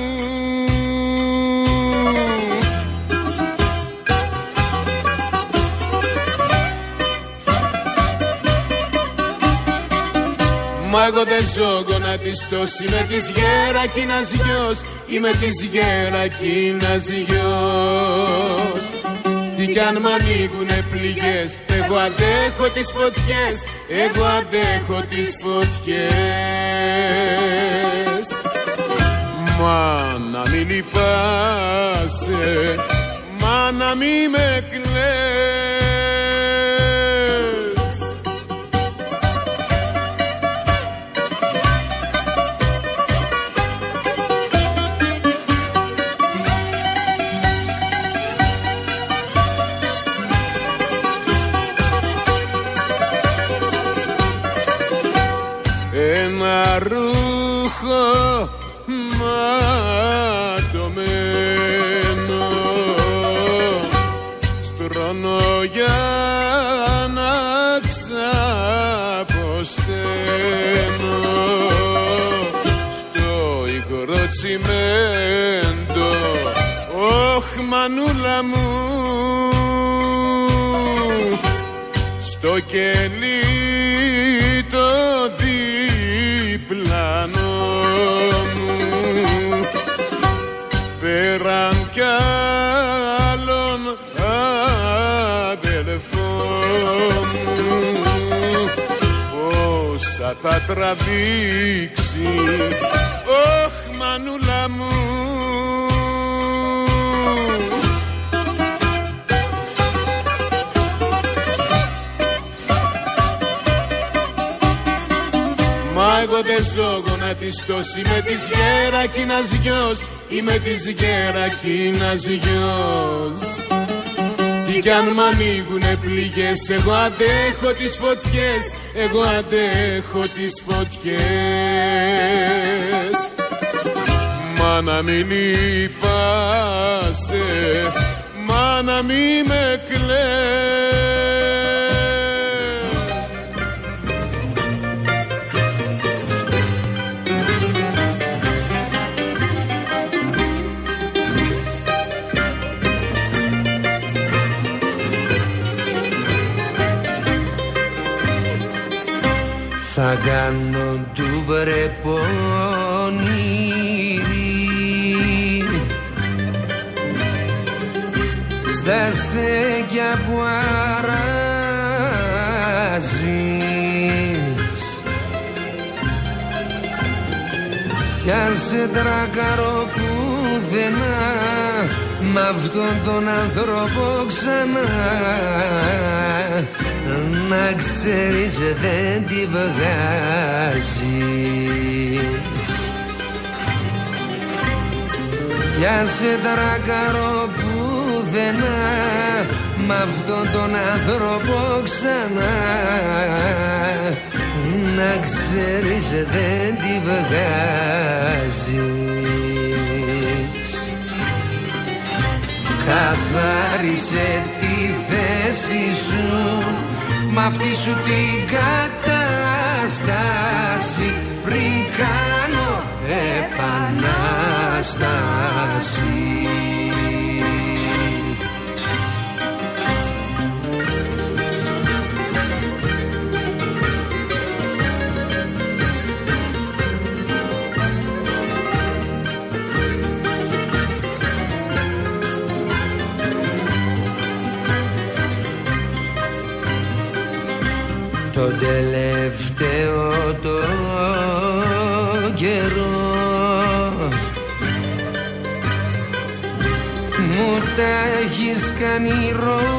Μα εγώ δεν ζω γονατιστός Είμαι της γερακίνας γιος. Είμαι της γερακίνας γιος. Τι κι αν μ' ανοίγουνε πληγές Εγώ αντέχω τις φωτιές. Εγώ αντέχω τις φωτιές Μα να μην λυπάσαι Μα να μη με κλαις κελί το διπλανό μου. Φέραν κι άλλον αδελφό μου. Πως όλα θα τραβήξει ζω γονατιστός Είμαι της γέρακινας γιος Είμαι της γέρακινας γιος Τι κι αν μ' ανοίγουνε πληγές Εγώ αντέχω τις φωτιές Εγώ αντέχω τις φωτιές. Μα να μην λυπάσαι Μα να μην με κλαις του βρε πονηρή. Στα στέκια που αράζεις. Κι αν σε τρακαρώ πουθενά μ' αυτόν τον άνθρωπο ξανά να ξέρεις δεν τη βγάζεις. Για σε τρακαρώ πουθενά Μ' αυτόν τον άνθρωπο ξανά. Να ξέρεις δεν τη βγάζεις. Καθάρισε τη θέση σου Μ' αυτή σου την κατάσταση πριν κάνω επανάσταση τα έχεις κάνει ρόιδο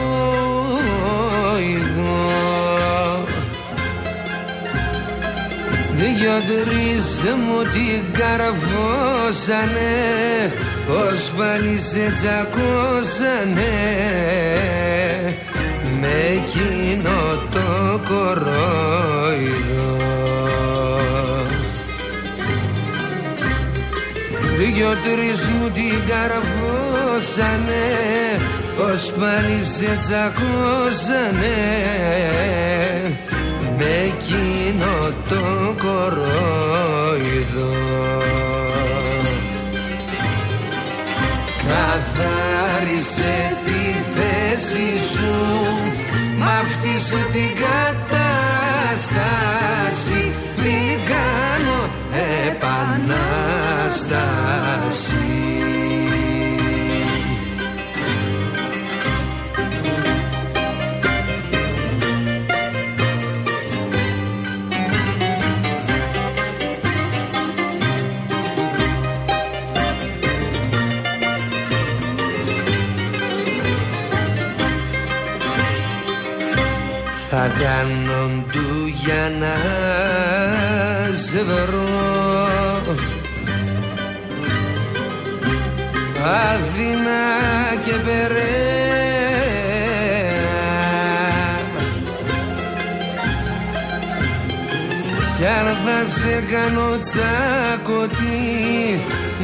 Δυο-τρεις μου την καρφώσανε πως πάλι σε τσακώσανε. Με εκείνο το κορόιδο. Δυο-τρεις μου την καρφώσανε ως πάλι σε τσακώσανε. Με εκείνο το κορόιδο. Καθάρισε τη θέση σου Μ' αυτή σου την κατάσταση. Πριν κάνω επανάσταση θα κάνω του για να σε βρω. Αθήνα και Περαία. Κι αν θα σε κάνω τσακωτή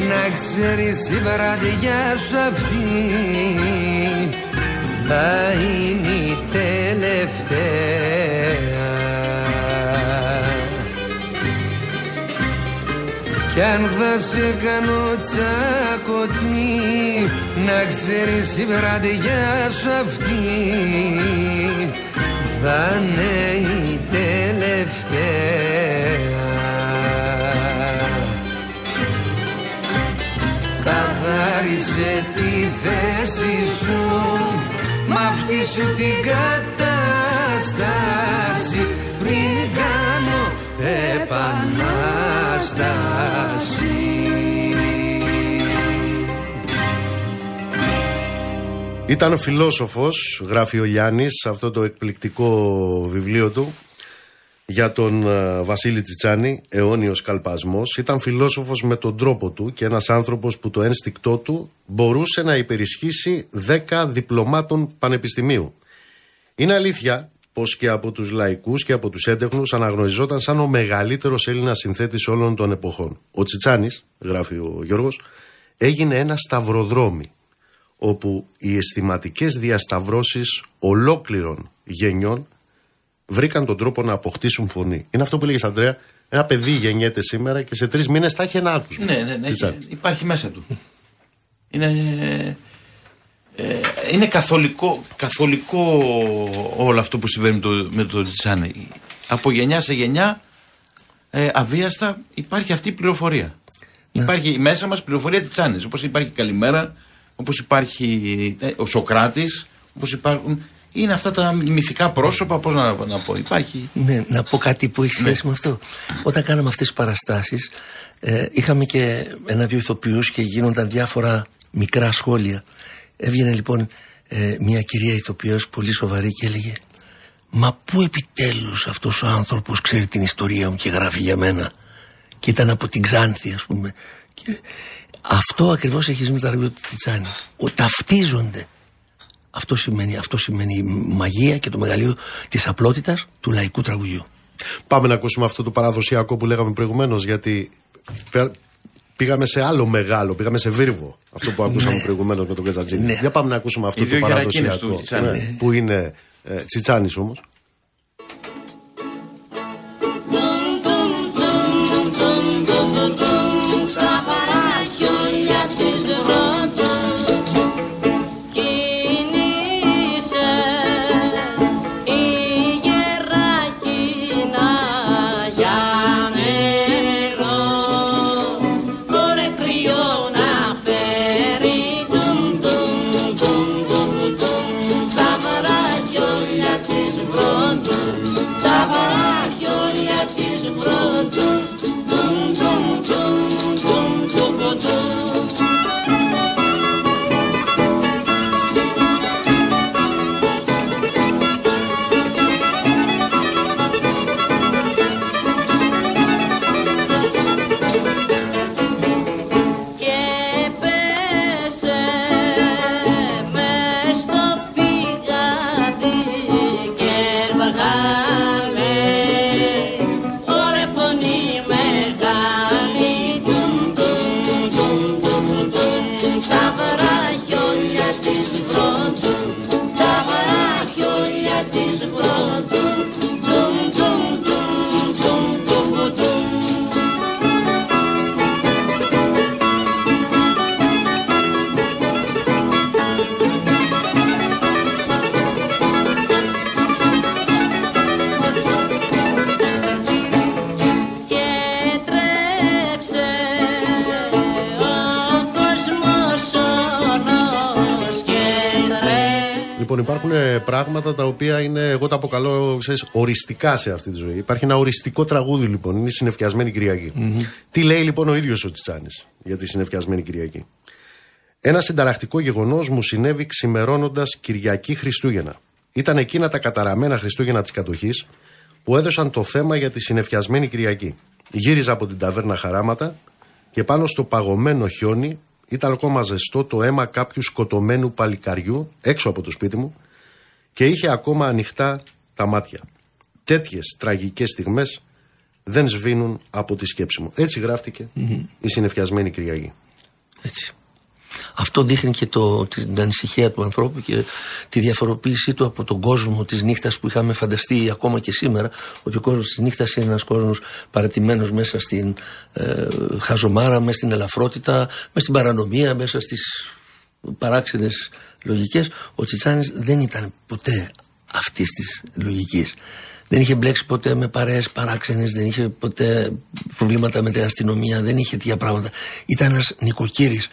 να ξέρεις η βραδιά σου αυτή θα είναι η τελευταία. Κι αν θα σε κάνω τσακωτή να ξέρεις η βραδιά σου αυτή θα είναι η τελευταία. Καθάρισε τη θέση σου Μ' αυτή σου την κατάσταση πριν κάνω Ήταν φιλόσοφος, γράφει ο Λιάννης, σε αυτό το εκπληκτικό βιβλίο του για τον ε, Βασίλη Τσιτσάνη, αιώνιος καλπασμός. Ήταν φιλόσοφος με τον τρόπο του και ένας άνθρωπος που το ένστικτό του μπορούσε να υπερισχύσει δέκα διπλωμάτων πανεπιστημίου. Είναι αλήθεια πως και από τους λαϊκούς και από τους έντεχνους αναγνωριζόταν σαν ο μεγαλύτερος Έλληνας συνθέτης όλων των εποχών. Ο Τσιτσάνης, γράφει ο Γιώργος, έγινε ένα σταυροδρόμι όπου οι αισθηματικές διασταυρώσεις ολόκληρων γενιών βρήκαν τον τρόπο να αποκτήσουν φωνή. Είναι αυτό που έλεγε Αντρέα. Ένα παιδί γεννιέται σήμερα και σε τρεις μήνες θα έχει ένα άκουσμα. Ναι, ναι, ναι. Υπάρχει μέσα του. Είναι, ε, είναι καθολικό, καθολικό όλο αυτό που συμβαίνει με το, με το Τσιτσάνι. Από γενιά σε γενιά ε, αβίαστα υπάρχει αυτή η πληροφορία. Ναι. Υπάρχει μέσα μας πληροφορία Τσιτσάνη. Όπως υπάρχει καλημέρα, όπως υπάρχει ε, ο Σοκράτης, όπως υπάρχουν. Είναι αυτά τα μυθικά πρόσωπα, πώς να, να πω. Υπάρχει. Ναι, να πω κάτι που έχει σχέση ναι. με αυτό. Όταν κάναμε αυτές τις παραστάσεις, ε, είχαμε και ένα-δύο ηθοποιούς και γίνονταν διάφορα μικρά σχόλια. Έβγαινε λοιπόν ε, μια κυρία ηθοποιός πολύ σοβαρή και έλεγε «Μα πού επιτέλους αυτός ο άνθρωπος ξέρει την ιστορία μου και γράφει για μένα» και ήταν από την Ξάνθη ας πούμε και αυτό ακριβώς έχει με τα τραγούδια του Τιτσάνη ο, ταυτίζονται αυτό σημαίνει, αυτό σημαίνει η μαγεία και το μεγαλείο της απλότητας του λαϊκού τραγουδιού Πάμε να ακούσουμε αυτό το παραδοσιακό που λέγαμε προηγουμένως γιατί πήγαμε σε άλλο μεγάλο, πήγαμε σε βίρβο. Αυτό που ακούσαμε ναι. προηγουμένως με τον Καζατζίνη. Ναι. Για πάμε να ακούσουμε αυτό το παραδοσιακό. Ναι. Που είναι ε, Τσιτσάνης όμως. Πράγματα τα οποία είναι, εγώ τα αποκαλώ, ξέρεις, οριστικά σε αυτή τη ζωή. Υπάρχει ένα οριστικό τραγούδι λοιπόν, είναι η Συνεφιασμένη Τι λέει λοιπόν ο ίδιος ο Τσιτσάνης για τη Συνεφιασμένη Κυριακή; Ένα συνταρακτικό γεγονός μου συνέβη ξημερώνοντας Κυριακή Χριστούγεννα. Ήταν εκείνα τα καταραμένα Χριστούγεννα της κατοχής που έδωσαν το θέμα για τη Συνεφιασμένη Κυριακή. Γύριζα από την ταβέρνα Χαράματα και πάνω στο παγωμένο χιόνι ήταν ακόμα ζεστό το αίμα κάποιου σκοτωμένου παλικαριού έξω από το σπίτι μου και είχε ακόμα ανοιχτά τα μάτια. Τέτοιες τραγικές στιγμές δεν σβήνουν από τη σκέψη μου. Έτσι η συνεφιασμένη Κυριακή. Έτσι. Αυτό δείχνει και το, την ανησυχία του ανθρώπου και τη διαφοροποίησή του από τον κόσμο της νύχτας που είχαμε φανταστεί ακόμα και σήμερα ότι ο κόσμος της νύχτας είναι ένας κόσμος παρατημένος μέσα στην ε, χαζομάρα, μέσα στην ελαφρότητα, μέσα στην παρανομία, μέσα στις παράξενες λογικές. Ο Τσιτσάνης δεν ήταν ποτέ αυτής της λογικής. Δεν είχε μπλέξει ποτέ με παρέες παράξενες δεν είχε ποτέ προβλήματα με την αστυνομία δεν είχε τέτοια πράγματα. Ήταν ένας νοικοκύρης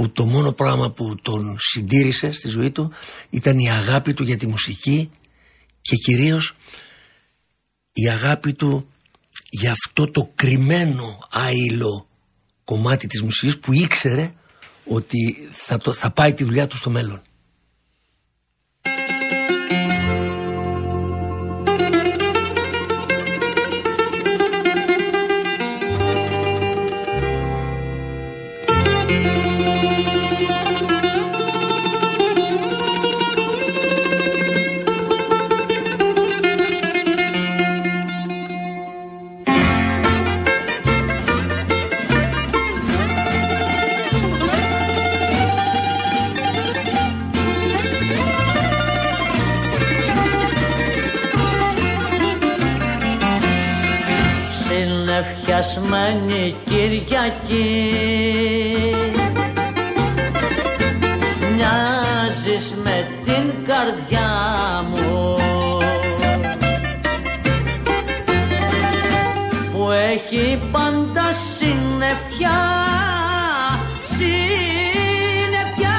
που το μόνο πράγμα που τον συντήρησε στη ζωή του ήταν η αγάπη του για τη μουσική και κυρίως η αγάπη του για αυτό το κρυμμένο άειλο κομμάτι της μουσικής που ήξερε ότι θα, το, θα πάει τη δουλειά του στο μέλλον. Συνεφιασμένη Κυριακή. Μοιάζεις με την καρδιά μου. Που έχει πάντα συννεφιά συννεφιά.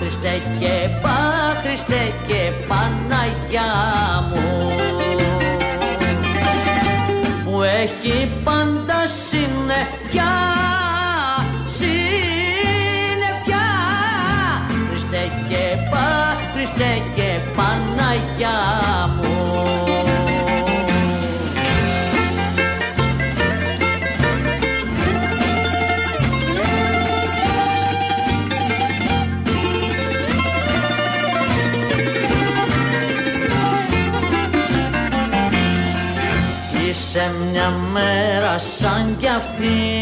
Χριστέ και Πα, Χριστέ και Παναγιά μου συννεφιά συννεφιά. Χριστέ και Πα, Χριστέ και Παναγιά μου. Είσαι μια μέρα σαν κι αυτή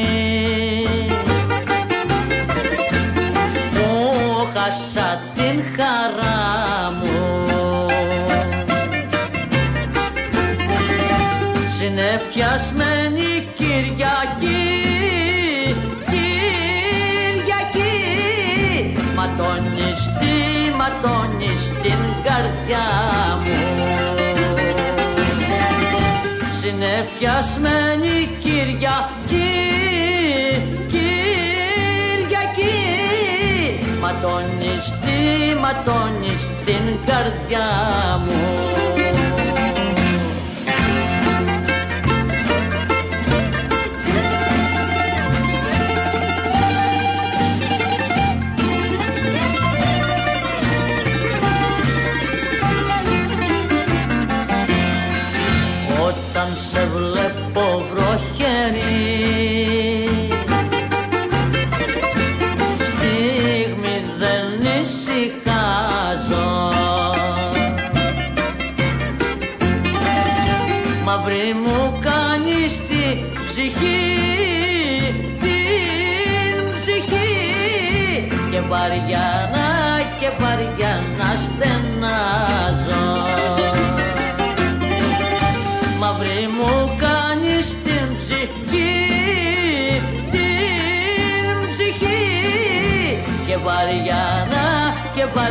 συνεφιασμένη Κυριακή Κυριακή ματώνεις τι ματώνεις την καρδιά μου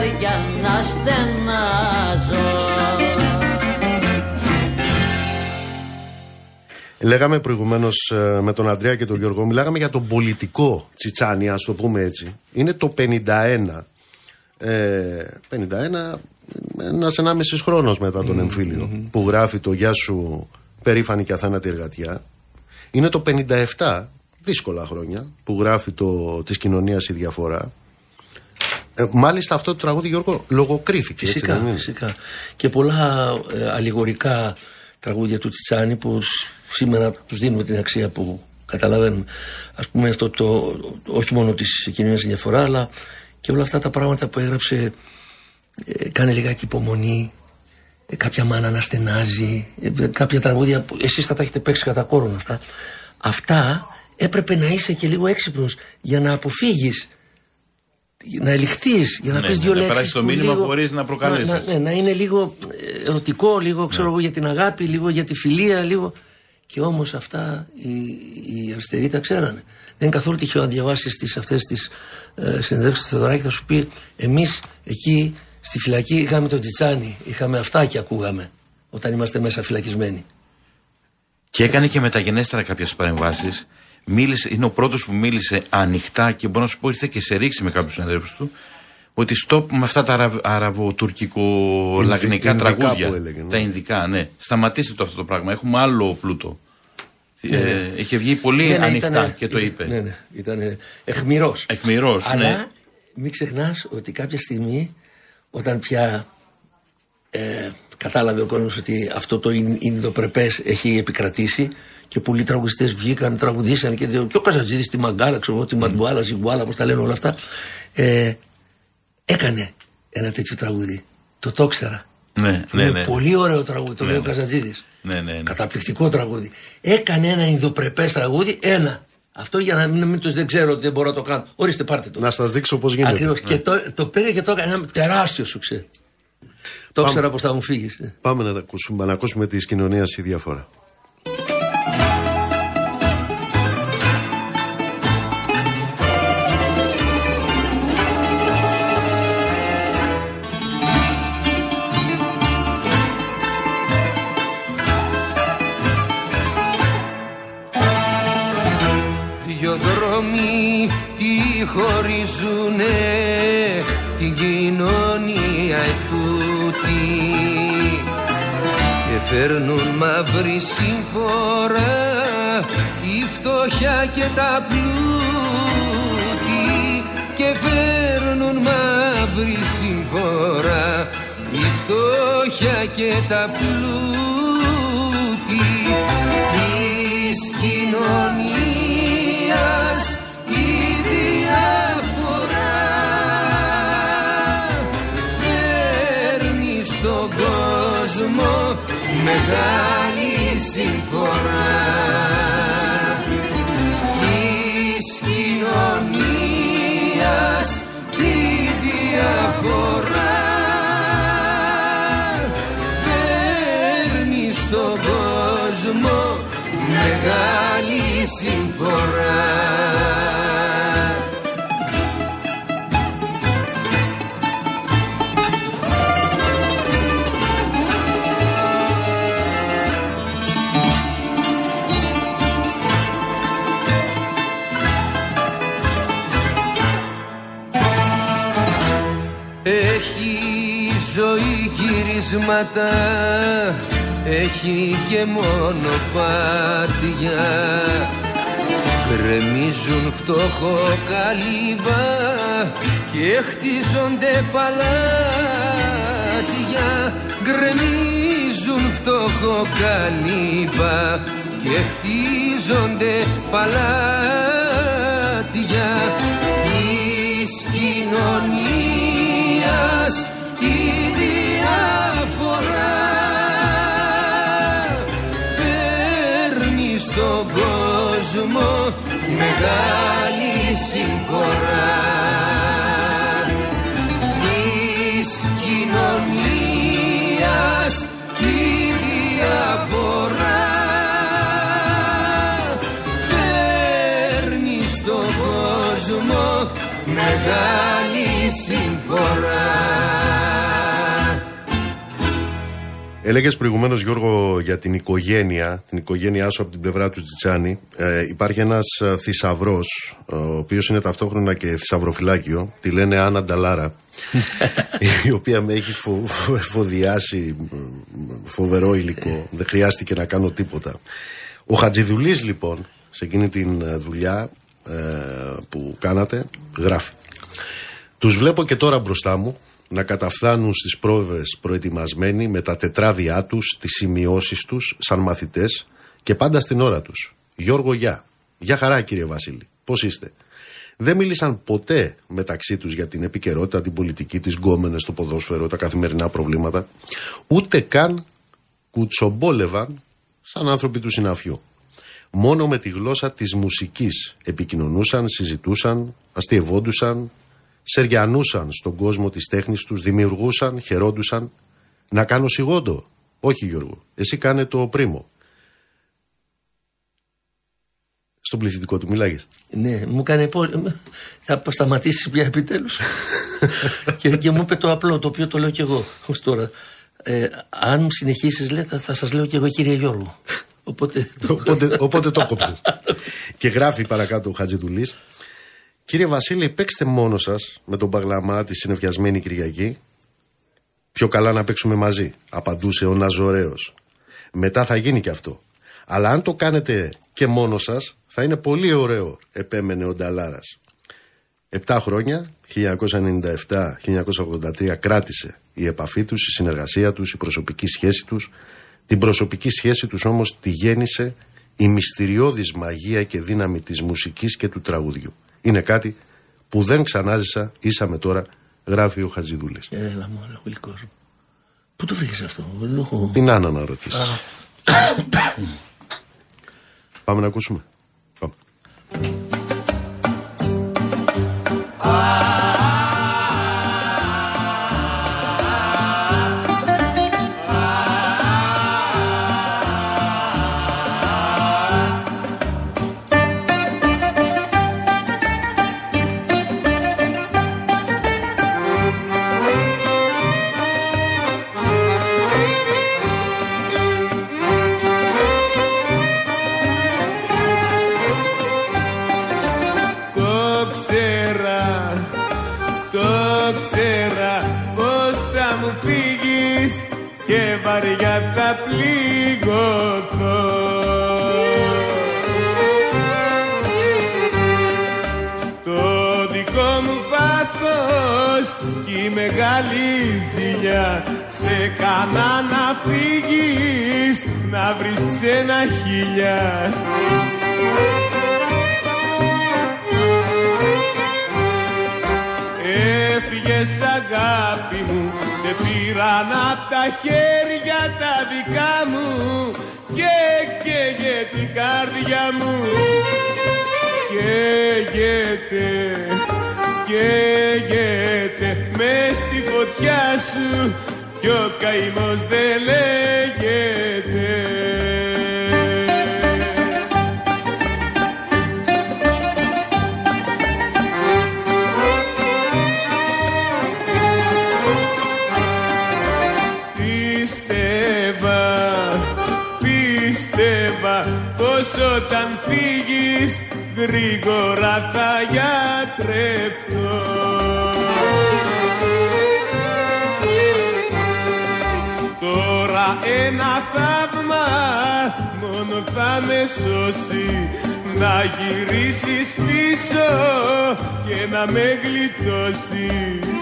και βαριά να στενάζω. Λέγαμε προηγουμένως με τον Αντρέα και τον Γιώργο, μιλάγαμε για τον πολιτικό Τσιτσάνι, ας το πούμε έτσι. Είναι το 51. Ε, 51, ένα ενάμιση χρόνος μετά τον εμφύλιο, που γράφει το Γεια σου, περήφανη και αθάνατη εργατιά. Είναι το 57, δύσκολα χρόνια, που γράφει το Της κοινωνίας η διαφορά. Ε, μάλιστα αυτό το τραγούδι, Γιώργο, λογοκρίθηκε. Φυσικά, έτσι, δεν είναι; φυσικά. Και πολλά ε, αλληγορικά τραγούδια του Τσιτσάνη που σ- σήμερα τους δίνουμε την αξία που καταλαβαίνουμε. Ας πούμε αυτό το, όχι μόνο της κοινωνίας η διαφορά, αλλά και όλα αυτά τα πράγματα που έγραψε ε, κάνε λιγάκι υπομονή, ε, κάποια μάνα να στενάζει, ε, κάποια τραγούδια που εσείς θα τα έχετε παίξει κατά κόρον αυτά. Αυτά έπρεπε να είσαι και λίγο έξυπνος για να αποφύγεις να ελιχθείς, για να Ναι, πεις ναι, δύο να λέξεις. περάσεις το που μήνυμα λίγο- χωρίς να προκαλέσεις. Να, ναι, να είναι λίγο ε, ερωτικό, λίγο ξέρω εγώ για την αγάπη, λίγο για τη φιλία, λίγο. Και όμως αυτά οι, οι αριστεροί τα ξέρανε. Δεν είναι καθόλου τυχαίο αν διαβάσεις αυτές τις ε, συνεντεύξεις του Θεοδωράκη, θα σου πει εμείς εκεί στη φυλακή είχαμε τον Τσιτσάνι, είχαμε αυτά και ακούγαμε όταν είμαστε μέσα φυλακισμένοι. Και έκανε και μεταγενέστερα κάποιες παρεμβάσεις. Μίλησε, είναι ο πρώτος που μίλησε ανοιχτά και μπορώ να σου πω ήρθε και σε ρήξη με κάποιους συναδέλφους του. Ότι stop με αυτά τα αρα- αραβοτουρκικο-λαγνικά Ινδικά τραγούδια. που έλεγε, ναι. Τα Ινδικά, ναι. Σταματήστε το αυτό το πράγμα. Έχουμε άλλο πλούτο. Ε, είχε βγει πολύ Ναι, ναι, ανοιχτά ήτανε- και το είπε. Ναι, ναι, ήταν εχμηρός. Εχμηρός, Αλλά ναι. μην ξεχνάς ότι κάποια στιγμή όταν πια ε, κατάλαβε ο κόσμος ότι αυτό το Ιν- Ινδοπρεπές έχει επικρατήσει και πολλοί τραγουδιστές βγήκαν, τραγουδήσαν και, δι- και ο Καζατζίδης τη Μαγκάλα, ξέρω εγώ, τη Μαντουάλα, Ζιγκουάλα, όπως τα λένε όλα αυτά, ε, έκανε ένα τέτοιο τραγούδι. Το το ήξερα. Ναι, ναι, Είναι ναι. πολύ ωραίο τραγούδι, το Ναι, λέει ο ναι. Καζατζίδης. Ναι, ναι, ναι. Καταπληκτικό τραγούδι. Έκανε ένα Ινδοπρεπές τραγούδι, ένα. Αυτό για να μην, μην του δεν ξέρω ότι δεν μπορώ να το κάνω. Ορίστε, πάρτε το. Να σας δείξω πώς γίνεται. Ακριβώς. Ναι. Και το, το πήρε και το έκανε ένα τεράστιο σουξέ. Το ήξερα πω θα μου φύγεις. Πάμε να, τα ακούσουμε, να ακούσουμε τη κοινωνίας η διαφορά. Χωρίζουνε την κοινωνία ετούτη και φέρνουν μαύρη συμφορά η φτώχεια και τα πλούτη και φέρνουν μαύρη συμφορά η φτώχεια και τα πλούτη της κοινωνίας κόσμο μεγάλη συμφορά της κοινωνίας τη διαφορά. Φέρνει στον κόσμο μεγάλη συμφορά γυρίσματα Έχει και μονοπάτια Κρεμίζουν φτώχο καλύβα Και χτίζονται παλάτια. Γκρεμίζουν φτώχο καλύβα Και χτίζονται παλάτια. Της κοινωνίας κόσμο μεγάλη συμφορά της κοινωνίας η διαφορά φέρνει στον κόσμο μεγάλη συμφορά Έλεγες προηγουμένως, Γιώργο, για την οικογένεια, την οικογένειά σου από την πλευρά του Τσιτσάνη. Ε, υπάρχει ένας θησαυρός, ο οποίος είναι ταυτόχρονα και θησαυροφυλάκιο. Τη λένε Άννα Νταλάρα. η οποία με έχει φο, φο- εφοδιάσει μ, μ, φοβερό υλικό. Δεν χρειάστηκε να κάνω τίποτα. Ο Χατζηδουλής, λοιπόν, σε εκείνη την ε, δουλειά ε, που κάνατε, γράφει. Τους βλέπω και τώρα μπροστά μου να καταφθάνουν στις πρόβες προετοιμασμένοι με τα τετράδια τους, τις σημειώσεις τους σαν μαθητές και πάντα στην ώρα τους. Γιώργο, γεια. Γεια χαρά κύριε Βασίλη. Πώς είστε; Δεν μίλησαν ποτέ μεταξύ τους για την επικαιρότητα, την πολιτική, τις γκόμενες, το ποδόσφαιρο, τα καθημερινά προβλήματα. Ούτε καν κουτσομπόλευαν σαν άνθρωποι του συναφιού. Μόνο με τη γλώσσα της μουσικής επικοινωνούσαν, συζητούσαν, αστειευόντουσαν, σεριανούσαν στον κόσμο της τέχνης τους, δημιουργούσαν, χαιρόντουσαν. Να κάνω σιγόντο. Όχι Γιώργο, εσύ κάνε το πρίμο. Στον πληθυντικό του μιλάγες. Ναι, μου έκανε πόλεμο. Θα σταματήσει πια επιτέλους. και, και μου είπε το απλό, το οποίο το λέω κι εγώ ως τώρα. Ε, αν συνεχίσεις, λέει, θα, θα σας λέω κι εγώ, κύριε Γιώργο. Οπότε. το- οπότε, οπότε το κόψες. και γράφει παρακάτω ο Χατζηδουλής. Κύριε Βασίλη, παίξτε μόνος σας με τον Παγλαμά τη συνεφιασμένη Κυριακή. Πιο καλά να παίξουμε μαζί, απαντούσε ο Ναζωρέος. Μετά θα γίνει και αυτό. Αλλά αν το κάνετε και μόνος σας θα είναι πολύ ωραίο, επέμενε ο Νταλάρας. Επτά χρόνια, 1997-1983 κράτησε η επαφή τους, η συνεργασία τους, η προσωπική σχέση τους. Την προσωπική σχέση τους όμως τη γέννησε η μυστηριώδης μαγεία και δύναμη της μουσικής και του τραγουδιού. Είναι κάτι που δεν ξανάζησα, ήσαμε τώρα, γράφει ο Χατζηδούλης. Έλα μου, ο γλυκός. Πού το βρήκες αυτό, δεν το έχω... Την Άννα να ρωτήσεις. Πάμε να ακούσουμε. Πάμε. Η μεγάλη ζηλιά σε κανά να φύγεις να βρεις ξένα χιλιά. Έφυγες αγάπη μου, σε πήραν απ' τα χέρια τα δικά μου και καίγε την καρδιά μου. Καίγεται, καίγεται μες στη φωτιά σου κι ο καημός δεν λέγεται. Πίστευα, πίστευα πως όταν φύγεις γρήγορα θα γιατρευτώ. Τώρα ένα θαύμα μόνο θα με σώσει να γυρίσεις πίσω και να με γλιτώσεις.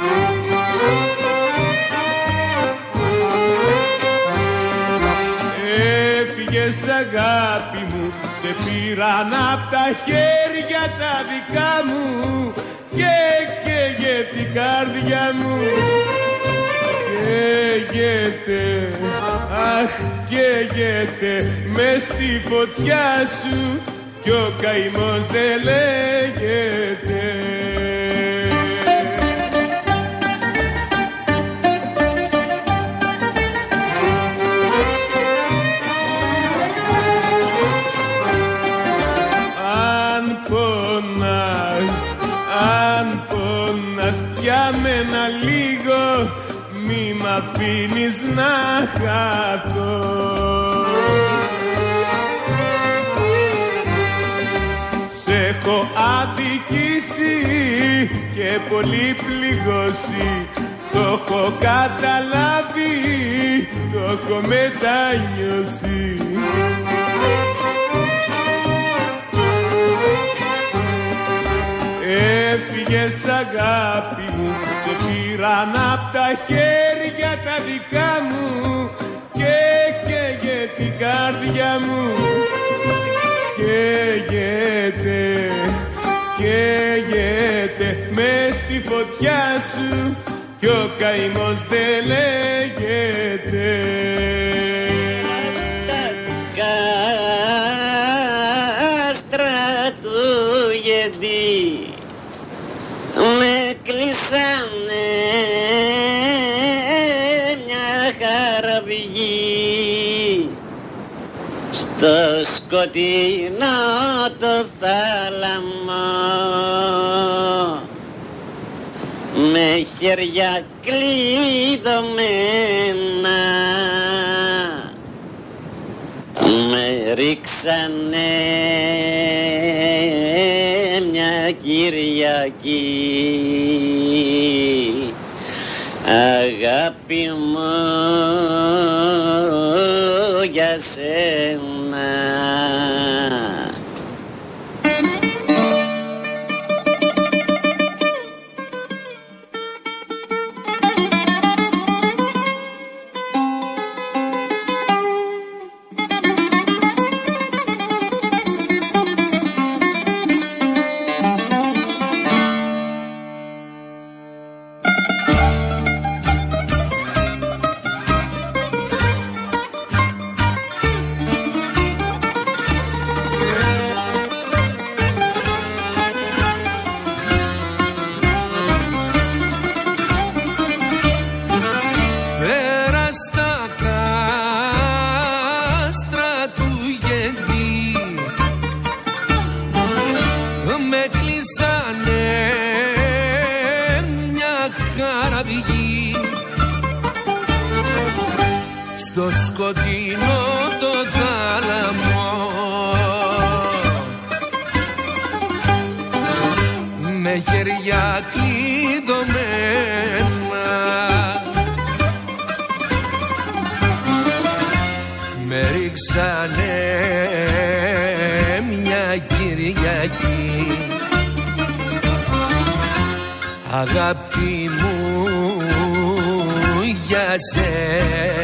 Έφυγες αγάπη μου, σε πήραν απ' τα χέρια τα δικά μου και καίγε την καρδιά μου. Καίγεται, αχ καίγεται μες στη φωτιά σου κι ο καημός δεν λέγεται. Αφήνεις να χαθώ. Σ' έχω αδικήσει και πολύ πληγώσει το έχω καταλάβει, το έχω μετανιώσει. Έφυγες αγάπη μου, σε πήραν απ' τα χέρια τα δικά μου και καίγε την καρδιά μου. Καίγεται, καίγεται μες στη φωτιά σου κι ο καημός δεν λέγεται. Στο σκοτεινό το θάλαμο με χέρια κλειδωμένα με ρίξανε μια Κυριακή στο σκοτεινό το θάλαμο. Με χέρια κλειδωμένα. Με ρίξανε μια Κυριακή. Αγάπη μου για σένα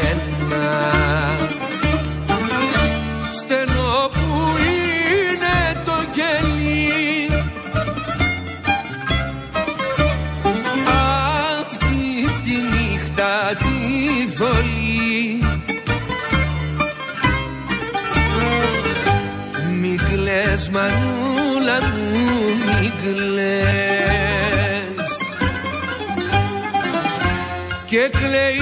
Και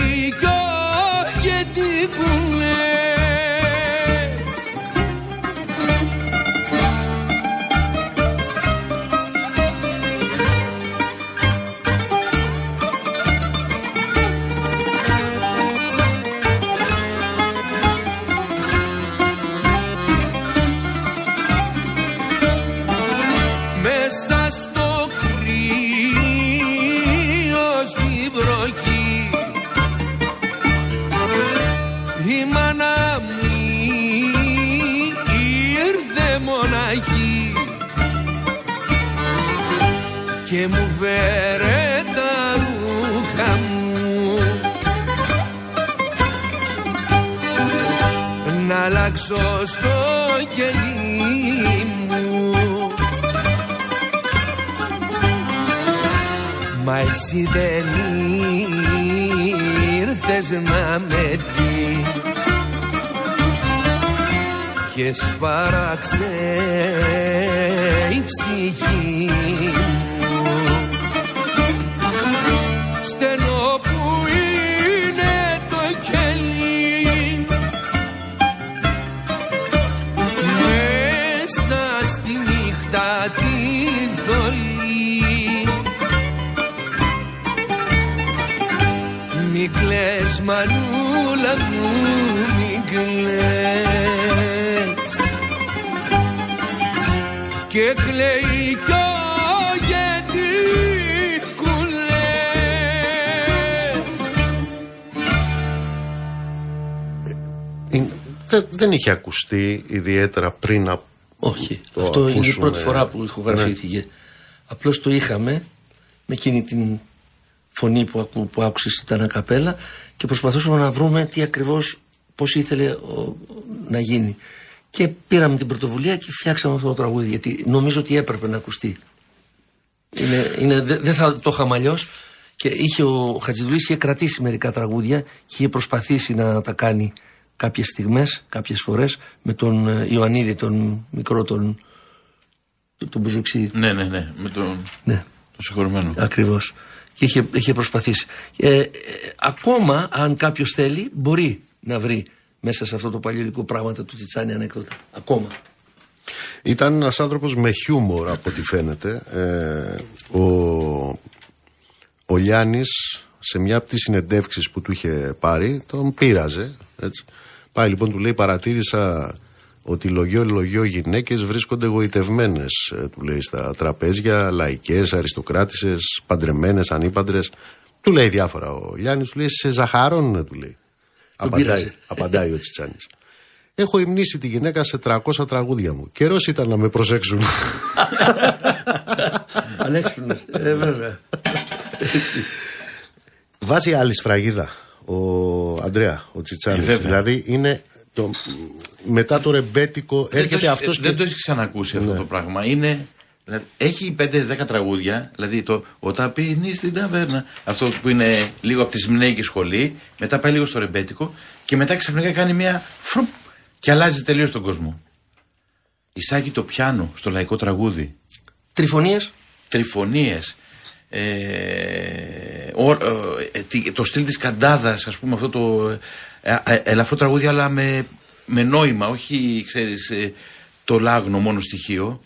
στο κελί μου. Μα εσύ δεν ήρθες να με δεις και σπάραξε η ψυχή Και κλαίει κι ο γιατί κουλές Είναι- δε- δεν είχε ακουστεί ιδιαίτερα πριν από. Όχι. Το Αυτό είναι η ακούσουμε. πρώτη φορά που ηχογραφήθηκε. Απλώς το είχαμε με εκείνη την φωνή που, ακού, που άκουσες ήταν ακαπέλα και προσπαθούσαμε να βρούμε τι ακριβώς, πώς ήθελε ο- να γίνει. Και πήραμε την πρωτοβουλία και φτιάξαμε αυτό το τραγούδι γιατί νομίζω ότι έπρεπε να ακουστεί. Είναι, είναι, δε- δεν θα το είχαμε αλλιώς. Και είχε ο Χατζηδουλής είχε κρατήσει μερικά τραγούδια και είχε προσπαθήσει να τα κάνει κάποιες στιγμές, κάποιες φορές με τον ε, Ιωαννίδη, τον μικρό, τον, τον Μπουζουξή. Ναι, ναι, ναι. Με τον, Ναι, τον συγχωρημένο. ακριβώς. Και είχε, είχε προσπαθήσει. Ε, ε, ακόμα, αν κάποιος θέλει, μπορεί να βρει μέσα σε αυτό το παλιολικό πράγματα του Τσιτσάνι ανέκδοτα. Ακόμα. Ήταν ένας άνθρωπος με χιούμορ από ό,τι φαίνεται. Ε, ο, ο Λιάννης σε μια από τις συνεντεύξεις που του είχε πάρει τον πείραζε. Έτσι. Πάει λοιπόν του λέει παρατήρησα ότι λογιό λογιό γυναίκες βρίσκονται γοητευμένες ε, του λέει στα τραπέζια, λαϊκές, αριστοκράτησες, παντρεμένες, ανήπαντρες. Του λέει διάφορα ο Λιάννης, του λέει σε ζαχαρώνουν του λέει. Απαντάει, πείραζε. απαντάει ο Τσιτσάνης. Έχω υμνήσει τη γυναίκα σε 300 τραγούδια μου. Καιρός ήταν να με προσέξουν. Ανέξυπνος. ε, βέβαια. Βάζει άλλη σφραγίδα ο Αντρέα, ο Ε, Τσιτσάνης. βέβαια. δηλαδή είναι το, μετά το ρεμπέτικο Δεν έρχεται το έχει- αυτός ε, και... Δεν το έχει ξανακούσει αυτό Ναι. το πράγμα. Είναι, δηλαδή, έχει 5-10 τραγούδια, δηλαδή το «Ο ταπεινής στην ταβέρνα», αυτό που είναι λίγο από τη Σμινέικη σχολή, μετά πάει λίγο στο ρεμπέτικο και μετά ξαφνικά κάνει μια φρουπ και αλλάζει τελείως τον κόσμο. Εισάγει το πιάνο στο λαϊκό τραγούδι. Τριφωνίες. Τρυφωνίες, ε, ο- ε, τι- το στυλ της καντάδας, ας πούμε, αυτό το ε, ε, ελαφρό τραγούδι, αλλά με, με νόημα, όχι, ξέρεις, ε, το λάγνο μόνο στοιχείο,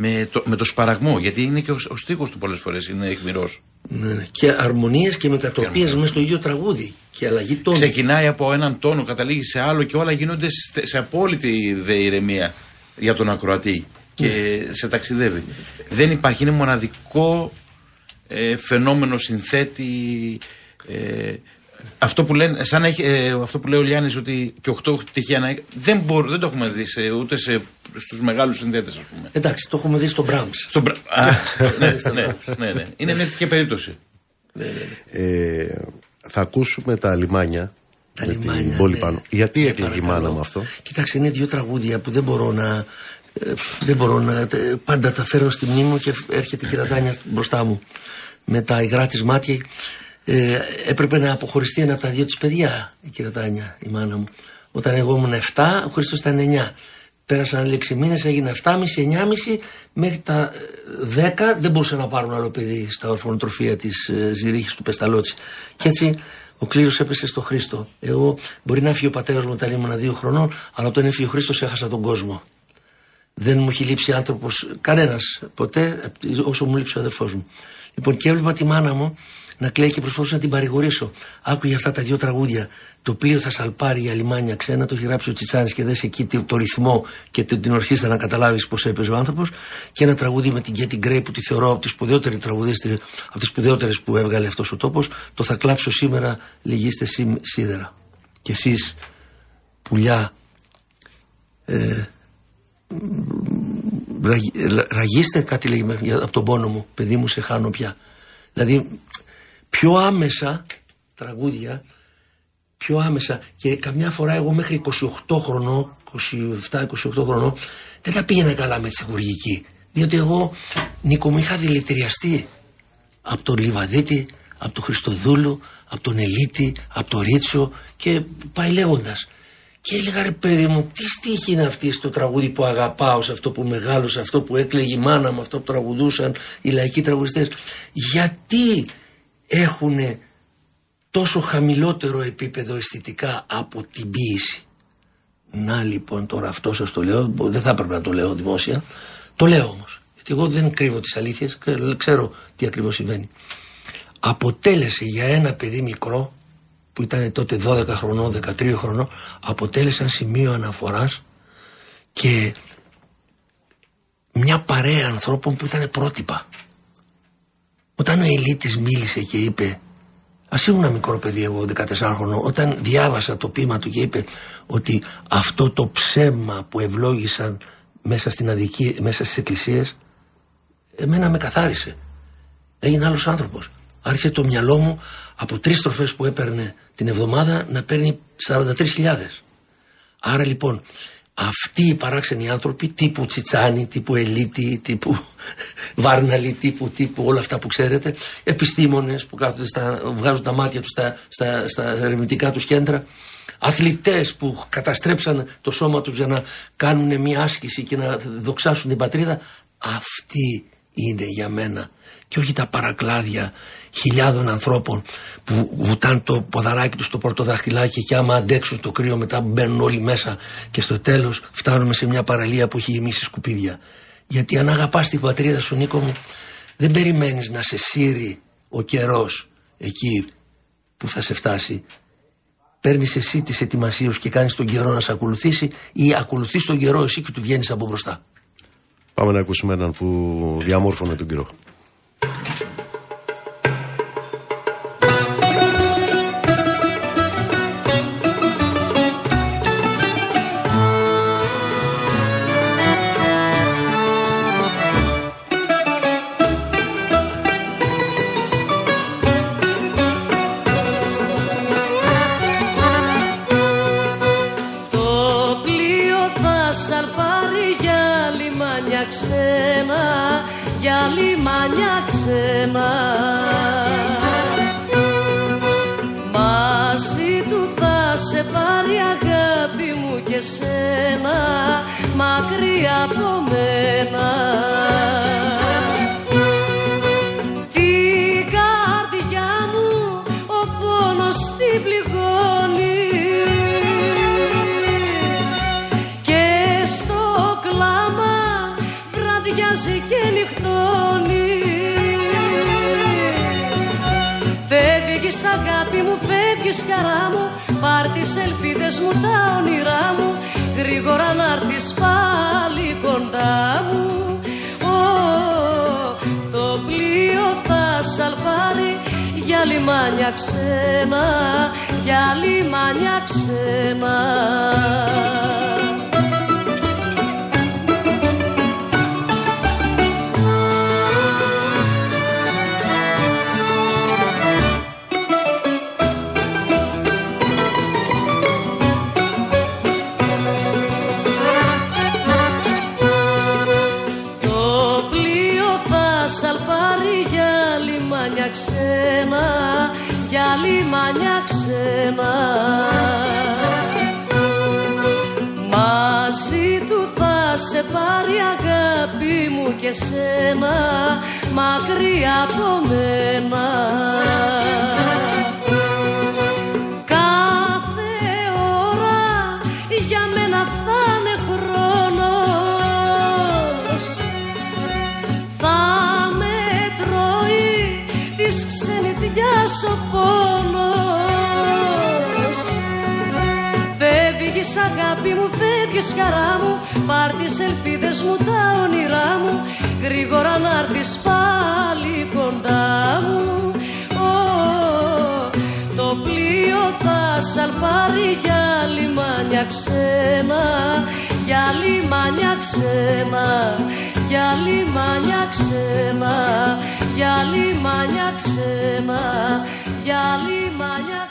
με το, με το σπαραγμό, γιατί είναι και ο, ο στίχος του πολλές φορές είναι αιχμηρός. Ναι, και αρμονίες και μετατοπίες μέσα στο ίδιο τραγούδι και αλλαγή τόνου. Ξεκινάει από έναν τόνο, καταλήγει σε άλλο και όλα γίνονται σε- σε απόλυτη δε ηρεμία για τον ακροατή και σε ταξιδεύει. Δεν υπάρχει, είναι μοναδικό ε, φαινόμενο συνθέτη. Ε, αυτό που, λένε, σαν να έχει, ε, αυτό που λέει ο Λιάννης ότι και 8 τυχαία να έχει, δεν, μπορώ, δεν το έχουμε δει σε, ούτε σε, στους μεγάλους συνθέτες ας πούμε. Εντάξει, το έχουμε δει στο Brahms. Στον Μπρα- Α, ναι, ναι, ναι, ναι. Είναι μια τέτοια περίπτωση. Ε, θα ακούσουμε τα λιμάνια. Τα με λιμάνια, την πόλη ναι. πάνω. Γιατί Ναι, έκλαιγε η παρακαλώ. μάνα με αυτό; Κοιτάξτε, είναι δύο τραγούδια που δεν μπορώ να. ε, δεν μπορώ να. ε, πάντα τα φέρνω στη μνήμη μου και έρχεται η κυρατάνια μπροστά μου. Με τα υγρά της μάτια. Ε, έπρεπε να αποχωριστεί ένα από τα δύο τη παιδιά η κυρατάνια, η μάνα μου. Όταν εγώ ήμουν 7, ο Χρήστο ήταν 9. Πέρασαν λέξη μήνες, έγινε 7,5, 9,5 μέχρι τα ε, 10 δεν μπορούσαν να πάρουν άλλο παιδί στα ορφανοτροφία της ε, Ζηρίχης του Πεσταλότσι. Και έτσι ο κλήρος έπεσε στο Χρήστο. Εγώ μπορεί να φύγει ο πατέρας μου όταν ήμουν δύο χρονών, αλλά όταν έφυγε ο Χρήστος έχασα τον κόσμο. Δεν μου έχει λείψει άνθρωπος κανένας ποτέ, όσο μου λείψει ο αδερφός μου. Λοιπόν, και έβλεπα τη μάνα μου να κλαίει και προσπαθούσα να την παρηγορήσω. Άκουγε αυτά τα δύο τραγούδια. Το πλοίο θα σαλπάρει για λιμάνια ξένα, το έχει γράψει ο Τσιτσάνης και δες εκεί τι- το ρυθμό και την την ορχήστρα να καταλάβεις πώς έπαιζε ο άνθρωπος. Και ένα τραγούδι με την Γκέτι Γκρέι που τη θεωρώ από τις σπουδαιότερες τραγουδίστρια, από τις σπουδαιότερες που έβγαλε αυτός ο τόπος. Το θα κλάψω σήμερα, λυγίστε σί- σίδερα. Και εσείς, πουλιά, ε, ραγι- ρα- ραγίστε κάτι λέει με- για- από τον πόνο μου παιδί μου σε χάνω πια δηλαδή πιο άμεσα τραγούδια πιο άμεσα και καμιά φορά εγώ μέχρι 28 χρονών 27-28 χρονών δεν τα πήγαινα καλά με τη χορηγική διότι εγώ Νίκο μου είχα δηλητηριαστεί από τον Λιβαδίτη, από τον Χριστοδούλου, από τον Ελίτη, από τον Ρίτσο και πάει λέγοντας. Και έλεγα ρε παιδί μου, τι στίχη είναι αυτή στο τραγούδι που αγαπάω, σε αυτό που μεγάλωσα, αυτό που έκλαιγε η μάνα μου, αυτό που τραγουδούσαν οι λαϊκοί τραγουδιστές. Γιατί έχουν τόσο χαμηλότερο επίπεδο αισθητικά από την ποίηση. Να λοιπόν τώρα αυτό σας το λέω, δεν θα έπρεπε να το λέω δημόσια, το λέω όμως. Γιατί εγώ δεν κρύβω τις αλήθειες, ξέρω τι ακριβώς συμβαίνει. Αποτέλεσε για ένα παιδί μικρό, που ήταν τότε 12 χρονών, 13 χρονών, αποτέλεσε ένα σημείο αναφοράς και μια παρέα ανθρώπων που ήταν πρότυπα. Όταν ο Ελίτης μίλησε και είπε Α ήμουν ένα μικρό παιδί εγώ 14 χρονών όταν διάβασα το ποίημα του και είπε ότι αυτό το ψέμα που ευλόγησαν μέσα, στην αδική, μέσα στις εκκλησίες εμένα με καθάρισε. Έγινε άλλος άνθρωπος. Άρχισε το μυαλό μου από τρεις στροφές που έπαιρνε την εβδομάδα να παίρνει 43.000. Άρα λοιπόν αυτοί οι παράξενοι άνθρωποι τύπου Τσιτσάνη, τύπου Ελίτη, τύπου Βάρναλη, τύπου, τύπου όλα αυτά που ξέρετε, επιστήμονες που κάθονται στα, βγάζουν τα μάτια τους στα, στα, στα ερευνητικά τους κέντρα, αθλητές που καταστρέψαν το σώμα τους για να κάνουν μια άσκηση και να δοξάσουν την πατρίδα, αυτοί είναι για μένα και όχι τα παρακλάδια χιλιάδων ανθρώπων που βουτάνε το ποδαράκι τους στο πορτοδαχτυλάκι και άμα αντέξουν το κρύο μετά μπαίνουν όλοι μέσα και στο τέλος φτάνουμε σε μια παραλία που έχει γεμίσει σκουπίδια. Γιατί αν αγαπάς την πατρίδα σου Νίκο μου δεν περιμένεις να σε σύρει ο καιρός εκεί που θα σε φτάσει. Παίρνεις εσύ τις ετοιμασίες σου και κάνεις τον καιρό να σε ακολουθήσει ή ακολουθείς τον καιρό εσύ και του βγαίνεις από μπροστά. Πάμε να ακούσουμε έναν που διαμόρφωνε τον καιρό. Αγάπη μου και σένα, μακριά από μένα. Την καρδιά μου ο πόνος την πληγώνει και στο κλάμα βραδιάζει και νυχτώνει Φεύγεις αγάπη μου, φεύγεις καρά μου Πάρ τις ελπίδες μου, τα όνειρά μου Γρήγορα να έρθεις πάλι κοντά μου Ω, το πλοίο θα σαλπάρει για λιμάνια ξένα, για λιμάνια ξένα. Και σένα, μακριά από μένα. Κάθε ώρα για μένα θα είναι χρόνος Θα με τρώει της ξενιτιάς ο πόνος Φεύγεις αγάπη μου, φεύγεις χαρά μου Πάρ' τις ελπίδες μου, τα όνειρά μου. Γρήγορα να έρθεις πάλι κοντά μου. Ω, το πλοίο θα σαλπάρει για λιμάνια ξένα. Για λιμάνια ξένα. Για λιμάνια ξένα. Για λιμάνια ξένα. Για λιμάνια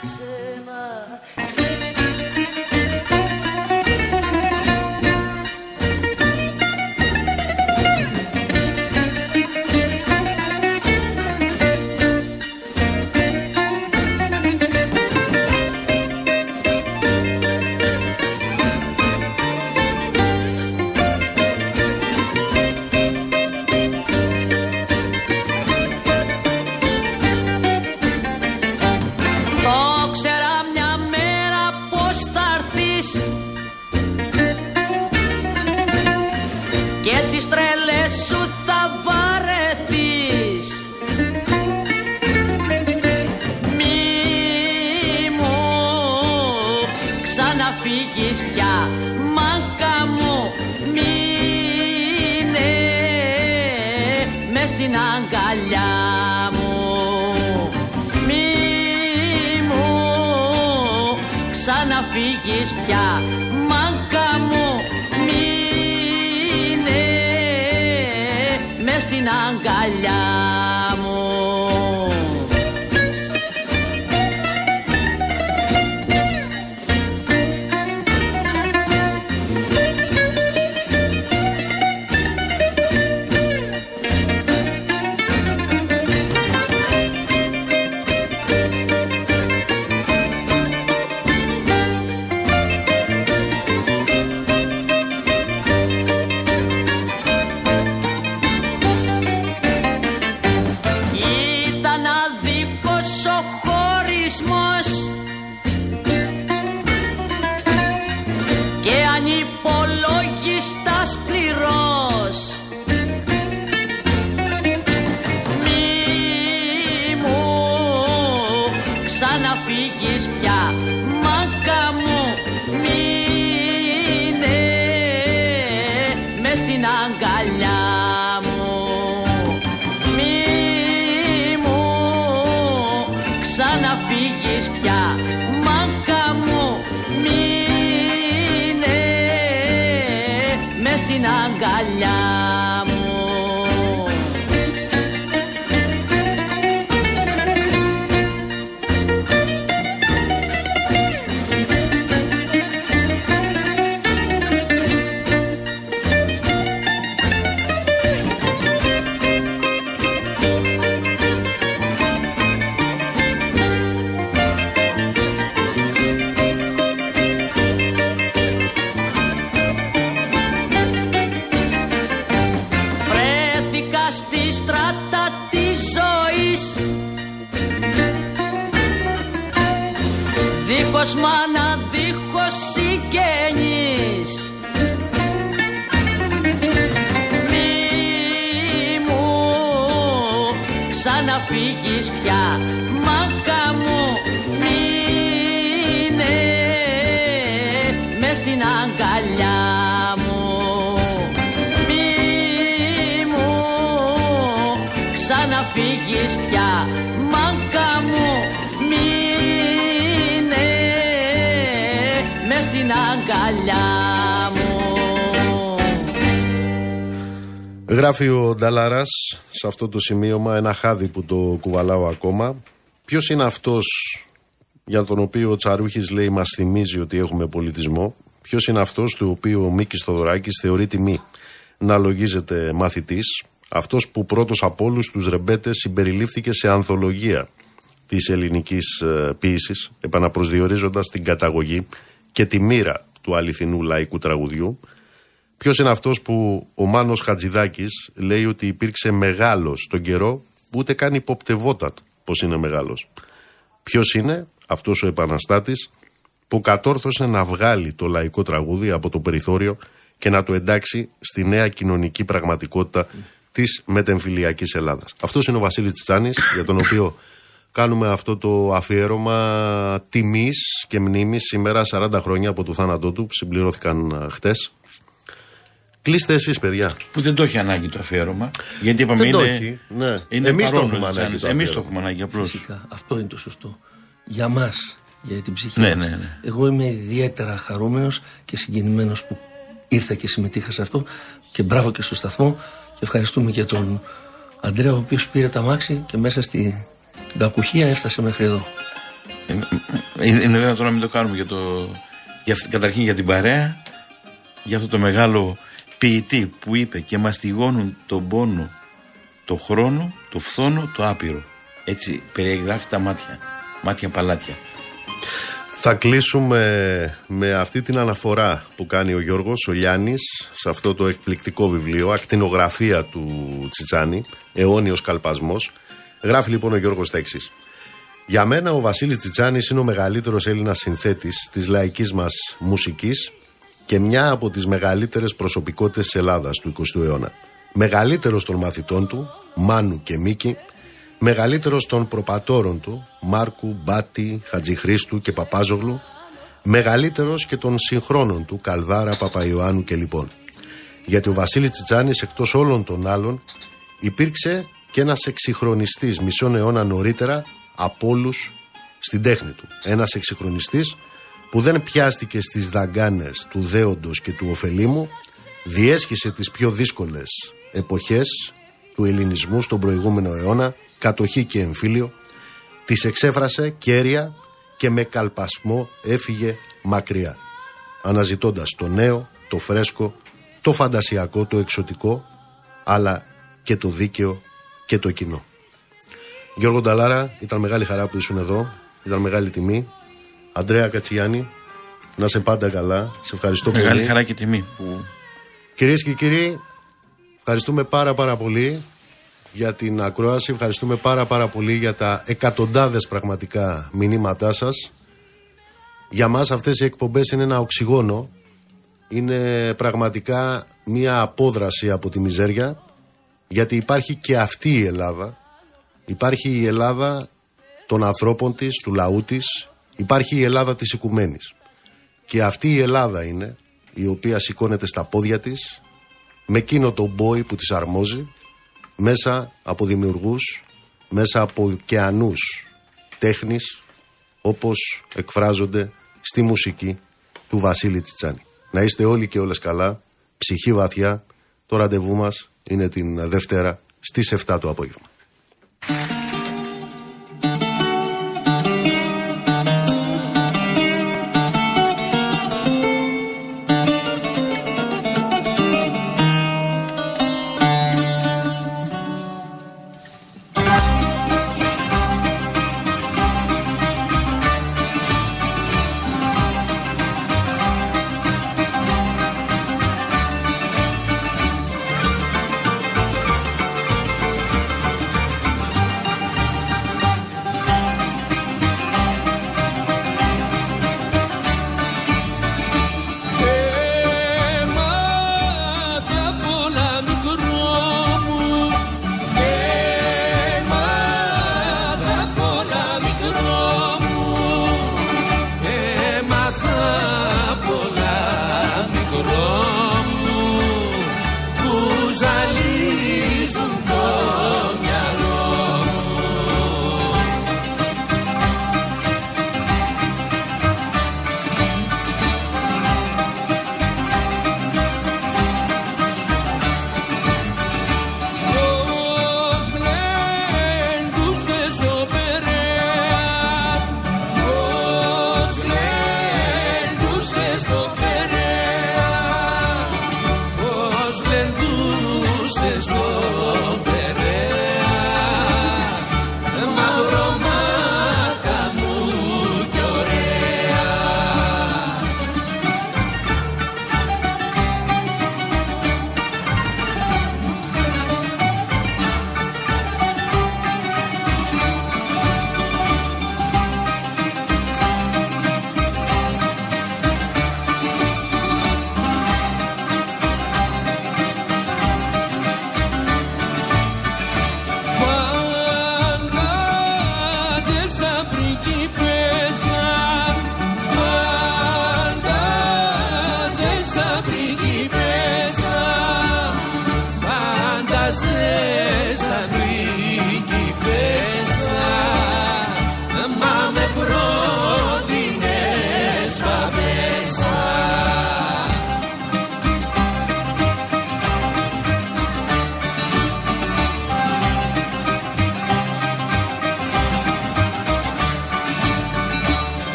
αγκαλιά Γράφει ο Νταλάρας σε αυτό το σημείωμα ένα χάδι που το κουβαλάω ακόμα. Ποιος είναι αυτός για τον οποίο ο Τσαρούχης λέει μας θυμίζει ότι έχουμε πολιτισμό. Ποιος είναι αυτός του οποίου ο Μίκης Θοδωράκης θεωρεί τιμή; Να λογίζεται μαθητής. Αυτός που πρώτος από όλους τους ρεμπέτες συμπεριλήφθηκε σε ανθολογία της ελληνικής ποιήσης, επαναπροσδιορίζοντας την καταγωγή και τη μοίρα του αληθινού λαϊκού τραγουδιού. Ποιος είναι αυτός που ο Μάνος Χατζηδάκης λέει ότι υπήρξε μεγάλος στον καιρό που ούτε καν υποπτευόταν πως είναι μεγάλος. Ποιος είναι αυτός ο επαναστάτης που κατόρθωσε να βγάλει το λαϊκό τραγούδι από το περιθώριο και να το εντάξει στη νέα κοινωνική πραγματικότητα της μετεμφυλιακής Ελλάδας. Αυτός είναι ο Βασίλης Τσάνης, για τον οποίο κάνουμε αυτό το αφιέρωμα τιμής και μνήμης σήμερα 40 χρόνια από το θάνατό του που συμπληρώθηκαν χτες. Κλείστε εσείς, παιδιά. Που δεν το έχει ανάγκη το αφιέρωμα. Γιατί είπαμε Δεν το είναι. έχει, ναι. είναι Εμείς το παρόν έχουμε ο ανάγκη Τζάνης. το Εμείς το αφιέρωμα. έχουμε ανάγκη απλώς. Φυσικά. Αυτό είναι το σωστό. Για μας, για την ψυχή Ναι, μας. ναι, ναι. Εγώ είμαι ιδιαίτερα χαρούμενος και συγκινημένος που ήρθα και συμμετείχα σε αυτό. Και μπράβο και στο σταθμό. Και ευχαριστούμε και τον Αντρέα, ο οποίος πήρε τα μάξι και μέσα στη την κακουχία έφτασε μέχρι εδώ. Είναι είναι δυνατόν να μην το κάνουμε για το. Για, αυτή- καταρχήν για την παρέα, για αυτό το μεγάλο ποιητή που είπε και μαστιγώνουν τον πόνο, το χρόνο, το φθόνο, το άπειρο. Έτσι περιγράφει τα μάτια. Μάτια παλάτια. Θα κλείσουμε με αυτή την αναφορά που κάνει ο Γιώργος ο Λιάννης σε αυτό το εκπληκτικό βιβλίο, ακτινογραφία του Τσιτσάνη, αιώνιος καλπασμός. Γράφει λοιπόν ο Γιώργος τα εξής. Για μένα ο Βασίλης Τσιτσάνης είναι ο μεγαλύτερος Έλληνας συνθέτης της λαϊκής μας μουσικής και μια από τις μεγαλύτερες προσωπικότητες της Ελλάδας του 20ου αιώνα. Μεγαλύτερος των μαθητών του, Μάνου και Μίκη, μεγαλύτερος των προπατόρων του, Μάρκου, Μπάτη, Χατζηχρήστου και Παπάζογλου, μεγαλύτερος και των συγχρόνων του, Καλδάρα, Παπαϊωάννου και λοιπόν. Γιατί ο Βασίλης Τσιτσάνης εκτός όλων των άλλων υπήρξε και ένας εξυγχρονιστής μισόν αιώνα νωρίτερα από όλους στην τέχνη του. Ένας εξυγχρονιστής που δεν πιάστηκε στις δαγκάνες του δέοντος και του ωφελήμου, διέσχισε τις πιο δύσκολες εποχές του ελληνισμού στον προηγούμενο αιώνα, κατοχή και εμφύλιο, τις εξέφρασε κέρια και με καλπασμό έφυγε μακριά, αναζητώντας το νέο, το φρέσκο, το φαντασιακό, το εξωτικό, αλλά και το δίκαιο και το κοινό. Γιώργο Νταλάρα, ήταν μεγάλη χαρά που ήσουν εδώ, ήταν μεγάλη τιμή. Αντρέα Κατσιάνη, να σε πάντα καλά, σε ευχαριστώ Μεγάλη πολύ. χαρά και τιμή που Κυρίες και κύριοι, ευχαριστούμε πάρα πάρα πολύ για την ακρόαση. Ευχαριστούμε πάρα πάρα πολύ για τα εκατοντάδες πραγματικά μηνύματά σας. Για μας αυτές οι εκπομπές είναι ένα οξυγόνο. Είναι πραγματικά μία απόδραση από τη μιζέρια. Γιατί υπάρχει και αυτή η Ελλάδα. Υπάρχει η Ελλάδα των ανθρώπων της, του λαού της. Υπάρχει η Ελλάδα της οικουμένης. Και αυτή η Ελλάδα είναι η οποία σηκώνεται στα πόδια της με εκείνο το μπόι που της αρμόζει μέσα από δημιουργούς, μέσα από ωκεανούς τέχνης όπως εκφράζονται στη μουσική του Βασίλη Τσιτσάνη. Να είστε όλοι και όλες καλά, ψυχή βαθιά, το ραντεβού μας είναι την Δευτέρα στις 7 το απόγευμα.